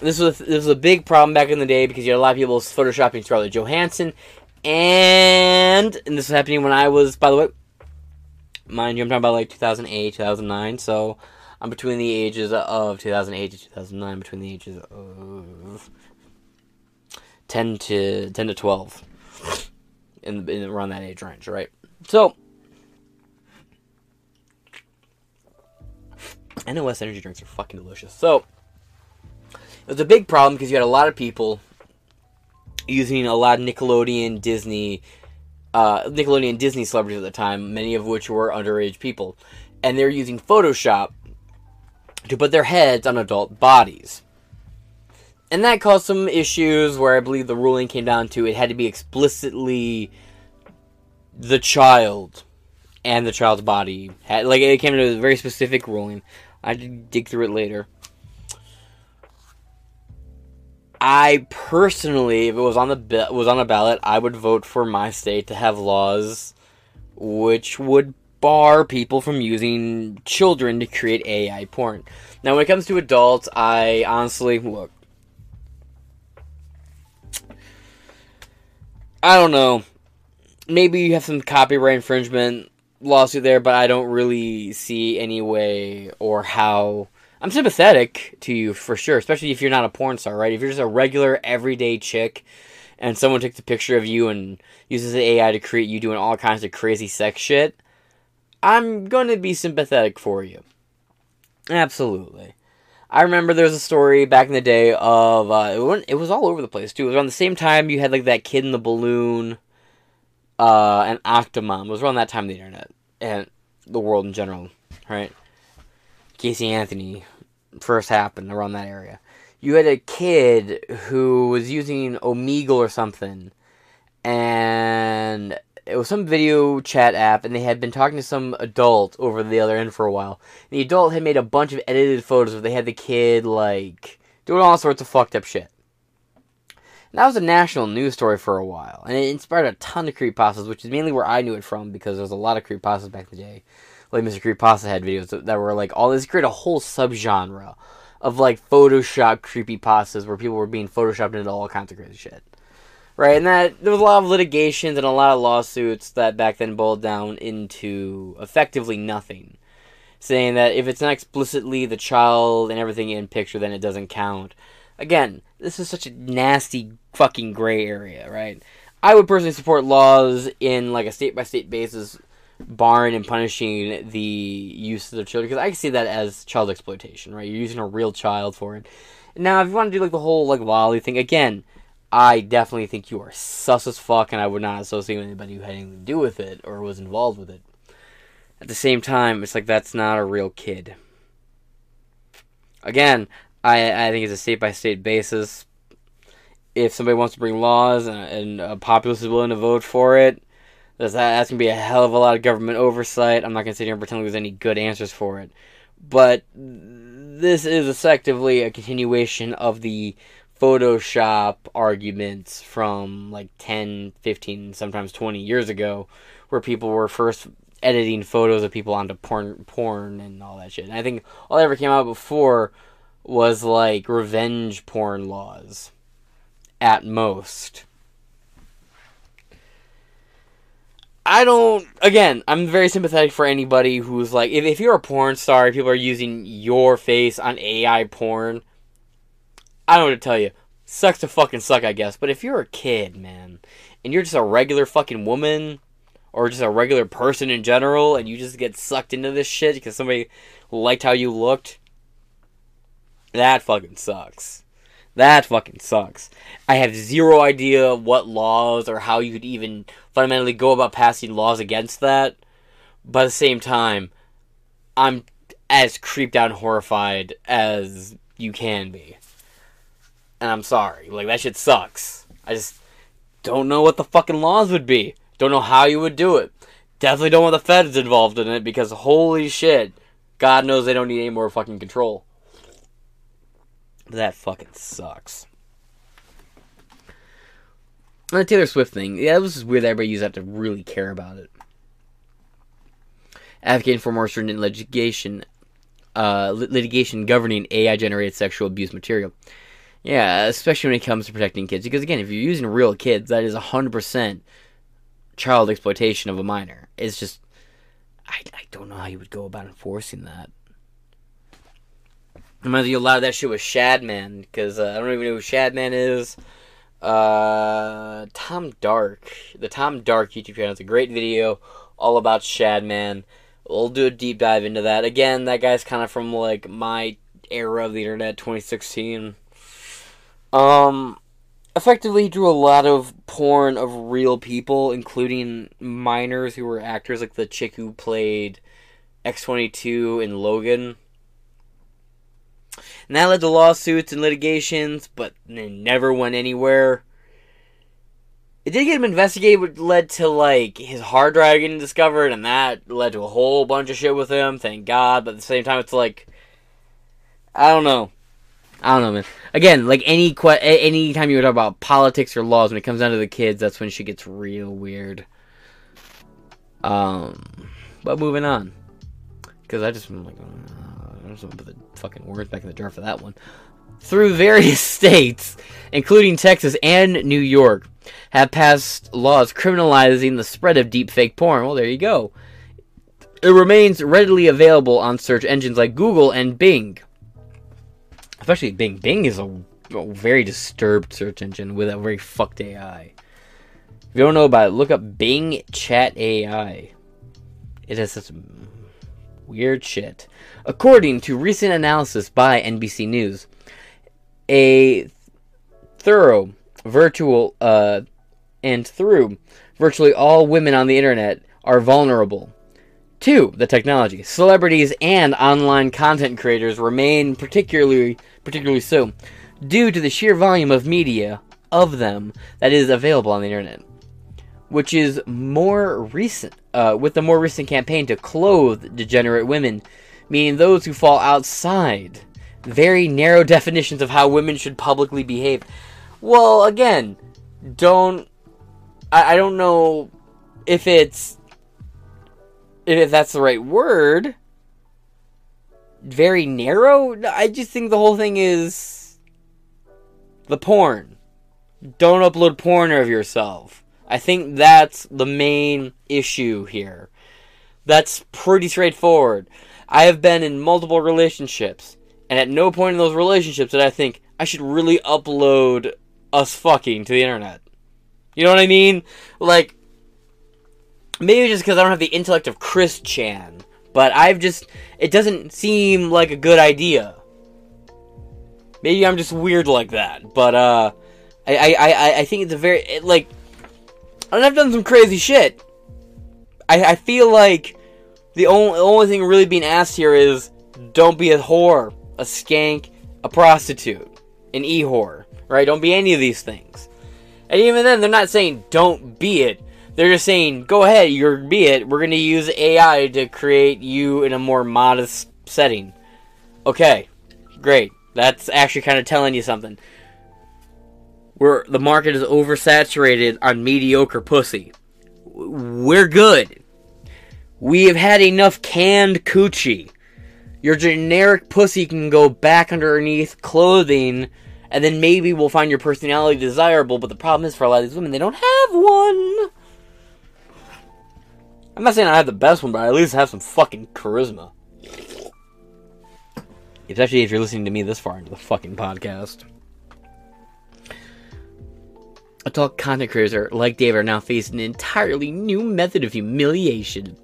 This was this was a big problem back in the day because you had a lot of people photoshopping Scarlett Johansson, and and this was happening when I was, by the way, mind you, I'm talking about like 2008, 2009. So I'm between the ages of 2008 to 2009, between the ages of 10 to 10 to 12, in, in around that age range, right? So. NOS energy drinks are fucking delicious. So, it was a big problem because you had a lot of people using a lot of Nickelodeon, Disney, uh, Nickelodeon, Disney celebrities at the time, many of which were underage people, and they're using Photoshop to put their heads on adult bodies. And that caused some issues where I believe the ruling came down to it had to be explicitly the child and the child's body. Like it came to a very specific ruling. I dig through it later. I personally, if it was on the was on a ballot, I would vote for my state to have laws which would bar people from using children to create AI porn. Now, when it comes to adults, I honestly look. I don't know. Maybe you have some copyright infringement lawsuit there, but I don't really see any way or how I'm sympathetic to you for sure, especially if you're not a porn star, right? If you're just a regular everyday chick and someone takes a picture of you and uses the AI to create you doing all kinds of crazy sex shit, I'm going to be sympathetic for you. Absolutely. I remember there was a story back in the day of uh, it, went, it was all over the place too. It was around the same time you had like that kid in the balloon, uh, and Octomom. It was around that time of the internet and the world in general, right? Casey Anthony first happened around that area. You had a kid who was using Omegle or something, and it was some video chat app, and they had been talking to some adult over the other end for a while. The adult had made a bunch of edited photos where they had the kid like doing all sorts of fucked up shit. And that was a national news story for a while, and it inspired a ton of creepypastas, which is mainly where I knew it from because there was a lot of creepypastas back in the day like Mr. Creepypasta had videos that were like all this create a whole subgenre of like Photoshop creepypastas where people were being photoshopped into all kinds of crazy shit. Right, and that there was a lot of litigations and a lot of lawsuits that back then boiled down into effectively nothing. Saying that if it's not explicitly the child and everything in picture, then it doesn't count. Again, this is such a nasty fucking gray area, right? I would personally support laws in like a state by state basis barring and punishing the use of the children because I see that as child exploitation, right? You're using a real child for it. Now, if you want to do like the whole like loli thing again, I definitely think you are sus as fuck, and I would not associate with anybody who had anything to do with it or was involved with it. At the same time, it's like that's not a real kid. Again, I I think it's a state by state basis. If somebody wants to bring laws and, and a populace is willing to vote for it, that's, that's going to be a hell of a lot of government oversight. I'm not going to sit here and pretend there's any good answers for it. But this is effectively a continuation of the Photoshop arguments from like 10, 15, sometimes 20 years ago where people were first editing photos of people onto porn porn and all that shit. And I think all that ever came out before was like revenge porn laws at most. I don't. Again, I'm very sympathetic for anybody who's like, if, if you're a porn star, people are using your face on AI porn. I don't know to tell you. Sucks to fucking suck, I guess. But if you're a kid, man, and you're just a regular fucking woman, or just a regular person in general, and you just get sucked into this shit because somebody liked how you looked, that fucking sucks. That fucking sucks. I have zero idea what laws or how you could even fundamentally go about passing laws against that. But at the same time, I'm as creeped out and horrified as you can be. And I'm sorry. Like, that shit sucks. I just don't know what the fucking laws would be. Don't know how you would do it. Definitely don't want the feds involved in it because holy shit, God knows they don't need any more fucking control. That fucking sucks. And the Taylor Swift thing, yeah, it was weird that everybody used that to really care about it. Advocating for more stringent litigation, uh, litigation governing AI-generated sexual abuse material. Yeah, especially when it comes to protecting kids, because again, if you're using real kids, that is hundred percent child exploitation of a minor. It's just, I, I don't know how you would go about enforcing that. Reminds me a lot of that shit with Shadman, because uh, I don't even know who Shadman is. Uh, Tom Dark. The Tom Dark YouTube channel is a great video all about Shadman. We'll do a deep dive into that. Again, that guy's kind of from like my era of the internet, 2016. Um, effectively, he drew a lot of porn of real people, including minors who were actors, like the chick who played X22 in Logan. And that led to lawsuits and litigations, but they never went anywhere. It did get him investigated, which led to like his hard drive getting discovered, and that led to a whole bunch of shit with him. Thank God, but at the same time, it's like I don't know. I don't know, man. Again, like any que- any time you talk about politics or laws, when it comes down to the kids, that's when shit gets real weird. Um, but moving on, because I just like. I just want to put the fucking words back in the jar for that one. Through various states, including Texas and New York, have passed laws criminalizing the spread of deepfake porn. Well, there you go. It remains readily available on search engines like Google and Bing. Especially Bing. Bing is a, a very disturbed search engine with a very fucked AI. If you don't know about it, look up Bing Chat AI. It has such weird shit. According to recent analysis by NBC News, a thorough virtual uh, and through virtually all women on the internet are vulnerable to the technology. Celebrities and online content creators remain particularly particularly so due to the sheer volume of media of them that is available on the internet which is more recent, uh, with the more recent campaign to clothe degenerate women, meaning those who fall outside very narrow definitions of how women should publicly behave. Well, again, don't. I, I don't know if it's. If that's the right word. Very narrow? I just think the whole thing is. The porn. Don't upload porn of yourself I think that's the main issue here. That's pretty straightforward. I have been in multiple relationships, and at no point in those relationships did I think I should really upload us fucking to the internet. You know what I mean? Like, maybe just because I don't have the intellect of Chris Chan, but I've just, it doesn't seem like a good idea. Maybe I'm just weird like that, but, uh, I, I, I, I think it's a very, it, like, and I've done some crazy shit. I, I feel like the only, only thing really being asked here is don't be a whore, a skank, a prostitute, an e whore, right? Don't be any of these things. And even then, they're not saying don't be it. They're just saying go ahead, you're be it. We're gonna use AI to create you in a more modest setting. Okay, great. That's actually kind of telling you something. where the market is oversaturated on mediocre pussy. We're good. We have had enough canned coochie. Your generic pussy can go back underneath clothing, and then maybe we'll find your personality desirable. But the problem is, for a lot of these women, they don't have one. I'm not saying I have the best one, but I at least have some fucking charisma. Especially if you're listening to me this far into the fucking podcast. Adult content creators like Dave are now facing an entirely new method of humiliation.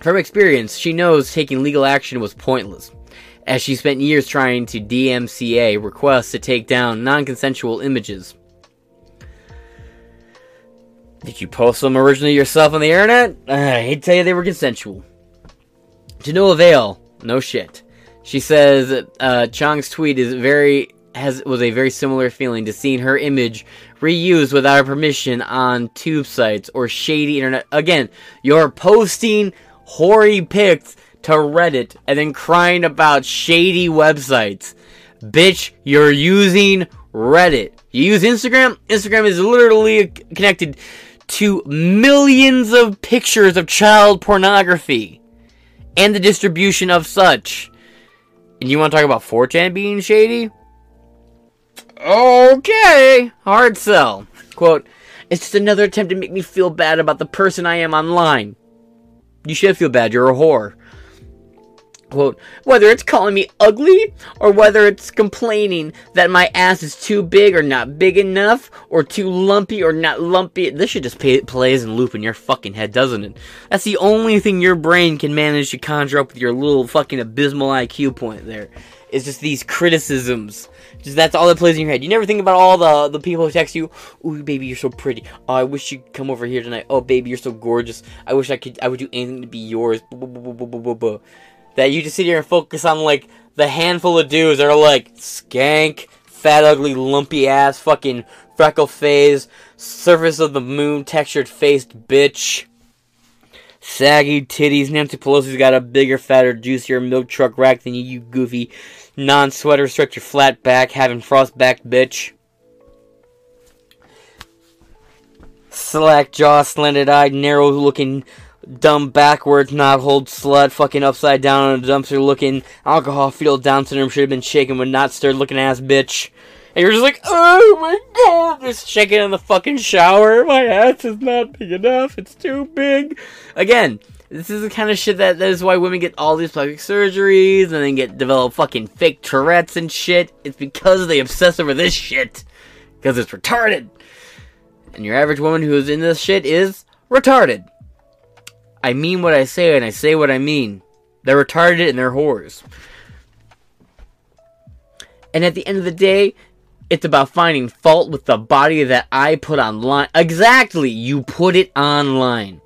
From experience, she knows taking legal action was pointless, as she spent years trying to DMCA requests to take down non consensual images. Did you post them originally yourself on the internet? I hate to tell you they were consensual. To no avail. No shit. She says uh, Chong's tweet is very has was a very similar feeling to seeing her image reused without her permission on tube sites or shady internet. Again, you're posting hoary pics to Reddit and then crying about shady websites. Bitch, you're using Reddit. You use Instagram? Instagram is literally connected to millions of pictures of child pornography and the distribution of such. And you want to talk about 4chan being shady? Okay, hard sell. Quote, it's just another attempt to make me feel bad about the person I am online. You should feel bad, you're a whore. Quote, whether it's calling me ugly or whether it's complaining that my ass is too big or not big enough or too lumpy or not lumpy. This should just pay, plays and loop in your fucking head, doesn't it? That's the only thing your brain can manage to conjure up with your little fucking abysmal IQ point there. Is just these criticisms. Just that's all that plays in your head. You never think about all the the people who text you, "Ooh, baby, you're so pretty. Oh, I wish you'd come over here tonight. Oh, baby, you're so gorgeous. I wish I could. I would do anything to be yours." That you just sit here and focus on like the handful of dudes that are like skank, fat, ugly, lumpy ass, fucking freckle face, surface of the moon textured faced bitch. Saggy titties. Nancy Pelosi's got a bigger, fatter, juicier milk truck rack than you, you goofy non-sweater. Stretch your flat back, having frost back bitch. Slack jaw, slanted eyed, narrow looking dumb backwards not hold slut fucking upside down on a dumpster looking alcohol filled down syndrome should have been shaken but not stirred looking ass bitch. And you're just like, oh my god, just shaking in the fucking shower. My ass is not big enough. It's too big. Again, this is the kind of shit that that is why women get all these plastic surgeries and then get develop fucking fake Tourette's and shit. It's because they obsess over this shit. Because it's retarded. And your average woman who is in this shit is retarded. I mean what I say and I say what I mean. They're retarded and they're whores. And at the end of the day, it's about finding fault with the body that I put online. Exactly, you put it online.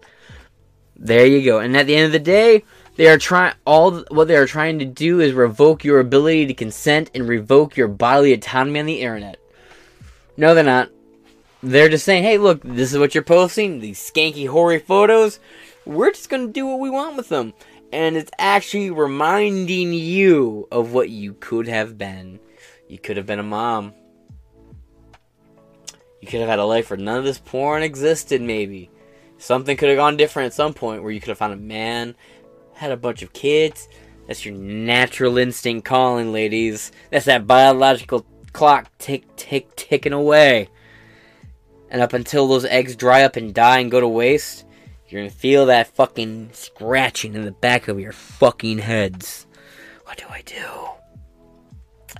There you go. And at the end of the day, they are trying all what they are trying to do is revoke your ability to consent and revoke your bodily autonomy on the internet. No, they're not. They're just saying, "Hey, look, this is what you're posting. These skanky, hoary photos we're just going to do what we want with them. And it's actually reminding you of what you could have been. You could have been a mom. You could have had a life where none of this porn existed, maybe. Something could have gone different at some point where you could have found a man, had a bunch of kids. That's your natural instinct calling, ladies. That's that biological clock tick, tick, ticking away. And up until those eggs dry up and die and go to waste, you're gonna feel that fucking scratching in the back of your fucking heads. What do I do?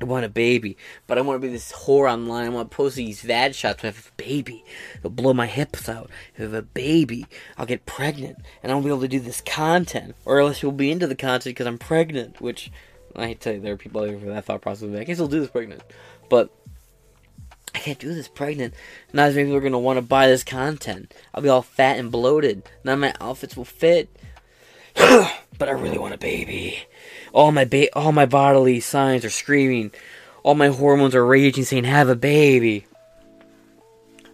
I want a baby, but I want to be this whore online. I want to post these VAD shots. I have a baby, it'll blow my hips out. If I have a baby, I'll get pregnant, and I won't be able to do this content, or else you'll be into the content because I'm pregnant. Which I tell you, there are people out there for that thought process. I guess still do this pregnant, but I can't do this pregnant. Not as many people are gonna want to buy this content. I'll be all fat and bloated. None of my outfits will fit. but I really want a baby. All my ba- all my bodily signs are screaming. All my hormones are raging, saying, "Have a baby."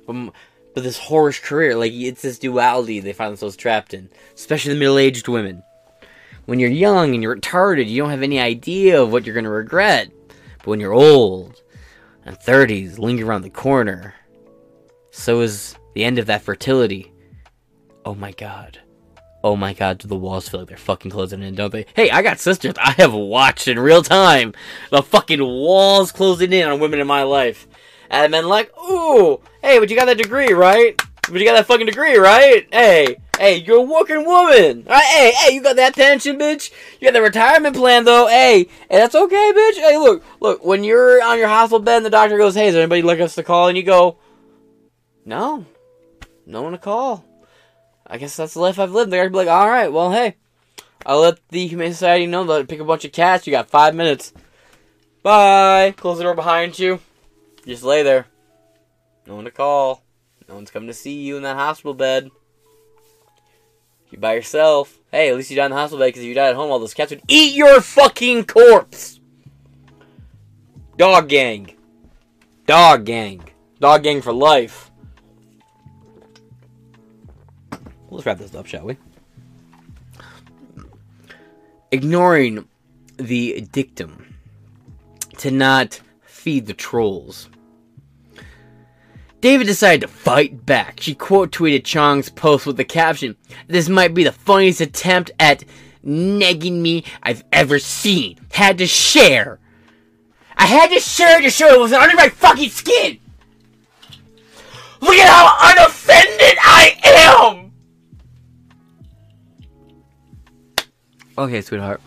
But, but this whorish career, like it's this duality they find themselves trapped in, especially the middle-aged women. When you're young and you're retarded, you don't have any idea of what you're gonna regret. But when you're old, and 30s linger around the corner. So is the end of that fertility. Oh my god. Oh my god, do the walls feel like they're fucking closing in, don't they? Hey, I got sisters. I have watched in real time the fucking walls closing in on women in my life. And men like, ooh, hey, but you got that degree, right? But you got that fucking degree, right? Hey, hey, you're a working woman. Right? Hey, hey, you got that pension, bitch. You got the retirement plan, though. Hey, hey, that's okay, bitch. Hey, look, look, when you're on your hospital bed and the doctor goes, hey, is anybody like us to call? And you go, no, no one to call. I guess that's the life I've lived. They're be like, all right, well, hey, I'll let the Humane Society know that pick a bunch of cats. You got five minutes. Bye. Close the door behind you. Just lay there. No one to call. No one's coming to see you in that hospital bed. You by yourself. Hey, at least you died in the hospital bed because if you died at home, all those cats would eat your fucking corpse. Dog gang. Dog gang. Dog gang for life. Let's wrap this up, shall we? Ignoring the dictum to not feed the trolls. David decided to fight back. She quote tweeted Chong's post with the caption, This might be the funniest attempt at negging me I've ever seen. Had to share. I had to share to show it was under my fucking skin. Look at how unoffended I am! Okay, sweetheart.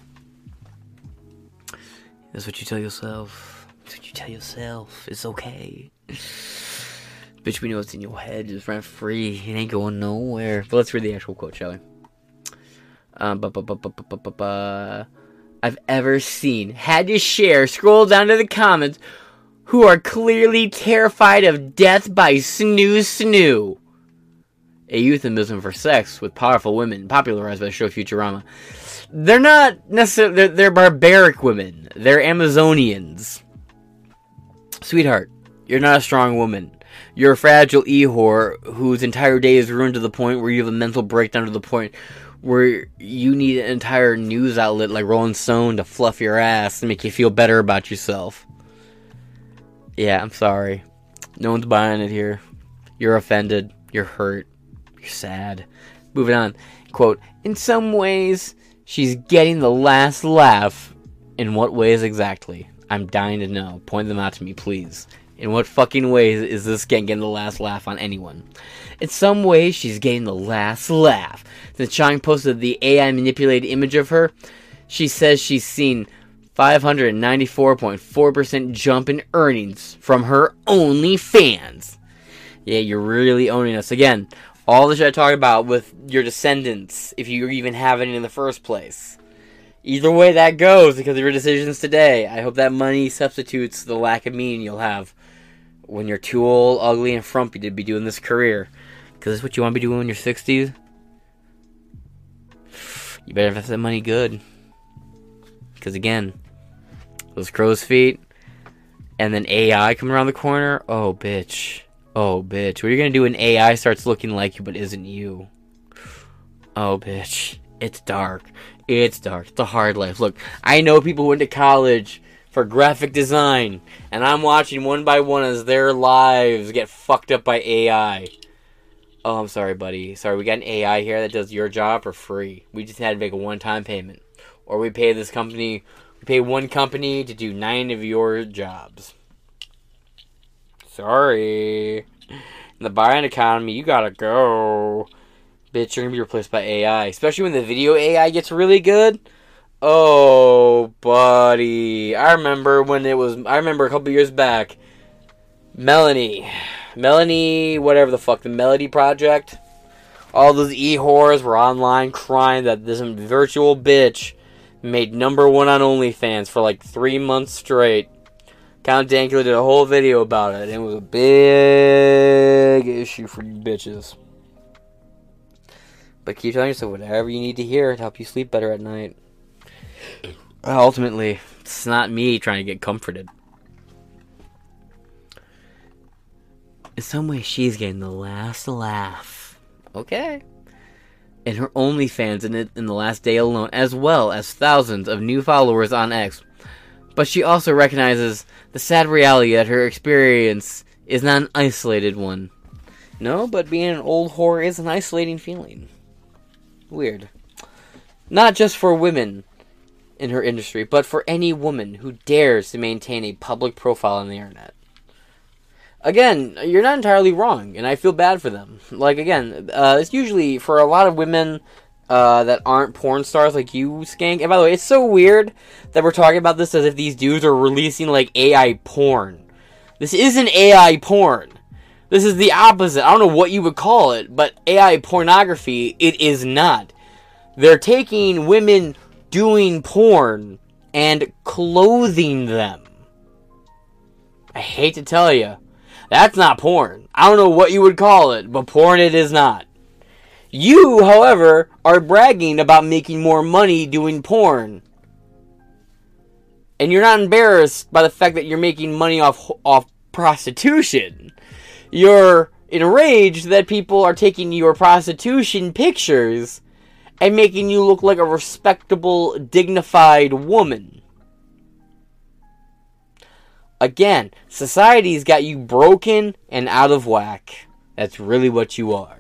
That's what you tell yourself. That's what you tell yourself. It's okay. Bitch, we know what's in your head. Just run free. It ain't going nowhere. But let's read the actual quote, shall we? Um, bu- bu- bu- bu- bu- bu- bu- bu- I've ever seen. Had to share. Scroll down to the comments. Who are clearly terrified of death by snu snu. A euphemism for sex with powerful women, popularized by the show Futurama. They're not necessarily. They're, they're barbaric women. They're Amazonians. Sweetheart, you're not a strong woman. You're a fragile e-whore whose entire day is ruined to the point where you have a mental breakdown to the point where you need an entire news outlet like Rolling Stone to fluff your ass and make you feel better about yourself. Yeah, I'm sorry. No one's buying it here. You're offended. You're hurt. You're sad. Moving on. Quote, in some ways, she's getting the last laugh. In what ways exactly? I'm dying to know. Point them out to me, please. In what fucking ways is this getting the last laugh on anyone? In some ways, she's getting the last laugh. Since Chong posted the AI manipulated image of her, she says she's seen 594.4% jump in earnings from her OnlyFans. Yeah, you're really owning us. Again, all the shit I talk about with your descendants, if you even have any in the first place. Either way that goes, because of your decisions today, I hope that money substitutes the lack of meaning you'll have when you're too old, ugly, and frumpy to be doing this career. Because it's what you want to be doing in your 60s. You better invest that money good. Because again, those crow's feet, and then AI coming around the corner. Oh, bitch. Oh, bitch. What are you going to do when AI starts looking like you but isn't you? Oh, bitch. It's dark. It's dark. It's a hard life. Look, I know people went to college for graphic design, and I'm watching one by one as their lives get fucked up by AI. Oh, I'm sorry, buddy. Sorry, we got an AI here that does your job for free. We just had to make a one time payment. Or we pay this company, we pay one company to do nine of your jobs. Sorry. In the buying economy, you gotta go. Bitch, you're gonna be replaced by AI. Especially when the video AI gets really good. Oh, buddy. I remember when it was. I remember a couple years back. Melanie. Melanie, whatever the fuck, the Melody Project. All those e whores were online crying that this virtual bitch made number one on OnlyFans for like three months straight. Count Dankula did a whole video about it, and it was a big issue for you bitches. But keep telling yourself whatever you need to hear to help you sleep better at night. Ultimately, it's not me trying to get comforted. In some way, she's getting the last laugh. Okay. And her OnlyFans in it in the last day alone, as well as thousands of new followers on X. But she also recognizes the sad reality that her experience is not an isolated one. No, but being an old whore is an isolating feeling. Weird. Not just for women in her industry, but for any woman who dares to maintain a public profile on the internet. Again, you're not entirely wrong, and I feel bad for them. Like, again, uh, it's usually for a lot of women uh, that aren't porn stars like you, Skank. And by the way, it's so weird that we're talking about this as if these dudes are releasing like AI porn. This isn't AI porn. This is the opposite. I don't know what you would call it, but AI pornography, it is not. They're taking women doing porn and clothing them. I hate to tell you, that's not porn. I don't know what you would call it, but porn it is not. You, however, are bragging about making more money doing porn. And you're not embarrassed by the fact that you're making money off off prostitution. You're enraged that people are taking your prostitution pictures and making you look like a respectable, dignified woman. Again, society's got you broken and out of whack. That's really what you are.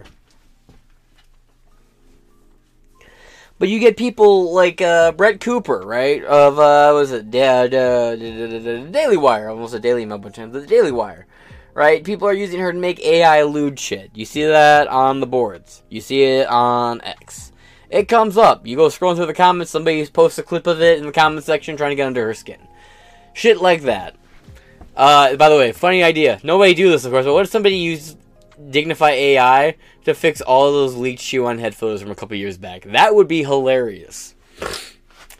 But you get people like uh, Brett Cooper, right? Of uh, was it da- da- da- Daily Wire? Almost a Daily Mail, but the Daily Wire, right? People are using her to make AI lewd shit. You see that on the boards. You see it on X. It comes up. You go scrolling through the comments. Somebody posts a clip of it in the comment section, trying to get under her skin. Shit like that. Uh, by the way, funny idea. Nobody do this, of course. But what if somebody used DignifAI to fix all those leaked Shoe0nHead photos from a couple years back? That would be hilarious.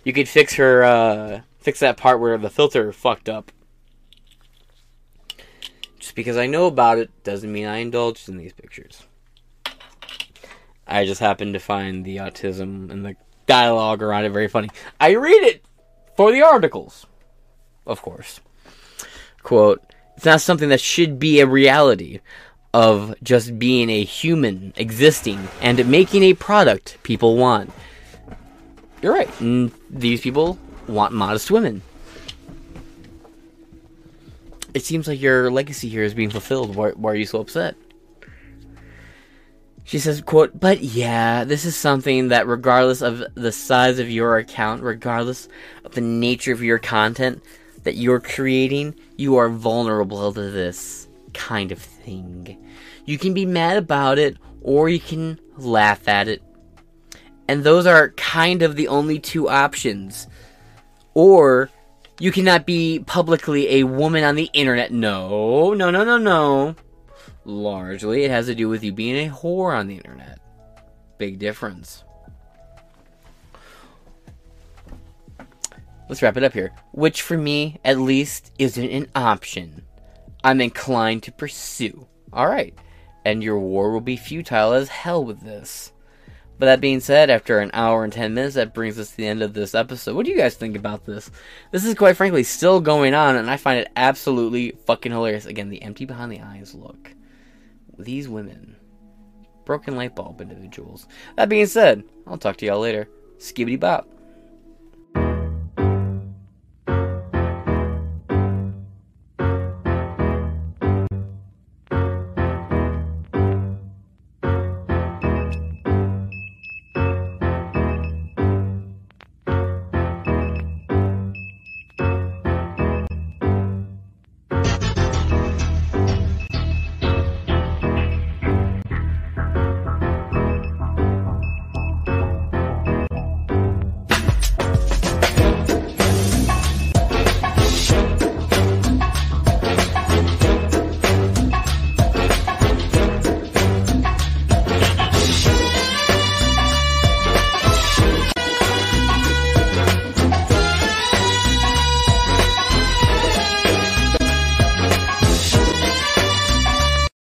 You could fix her, uh, fix that part where the filter fucked up. Just because I know about it doesn't mean I indulged in these pictures. I just happened to find the autism and the dialogue around it very funny. I read it for the articles, of course. Quote, it's not something that should be a reality of just being a human existing and making a product people want. You're right. And these people want modest women. It seems like your legacy here is being fulfilled. Why, why are you so upset? She says, quote, but yeah, this is something that regardless of the size of your account, regardless of the nature of your content that you're creating, you are vulnerable to this kind of thing. You can be mad about it, or you can laugh at it. And those are kind of the only two options. Or you cannot be publicly a woman on the internet. No, no, no, no, no. Largely, it has to do with you being a whore on the internet. Big difference. Let's wrap it up here. Which, for me, at least, isn't an option. I'm inclined to pursue. Alright. And your war will be futile as hell with this. But that being said, after an hour and 10 minutes, that brings us to the end of this episode. What do you guys think about this? This is quite frankly still going on, and I find it absolutely fucking hilarious. Again, the empty behind the eyes look these women. Broken light bulb individuals. That being said, I'll talk to y'all later. Skibbity bop.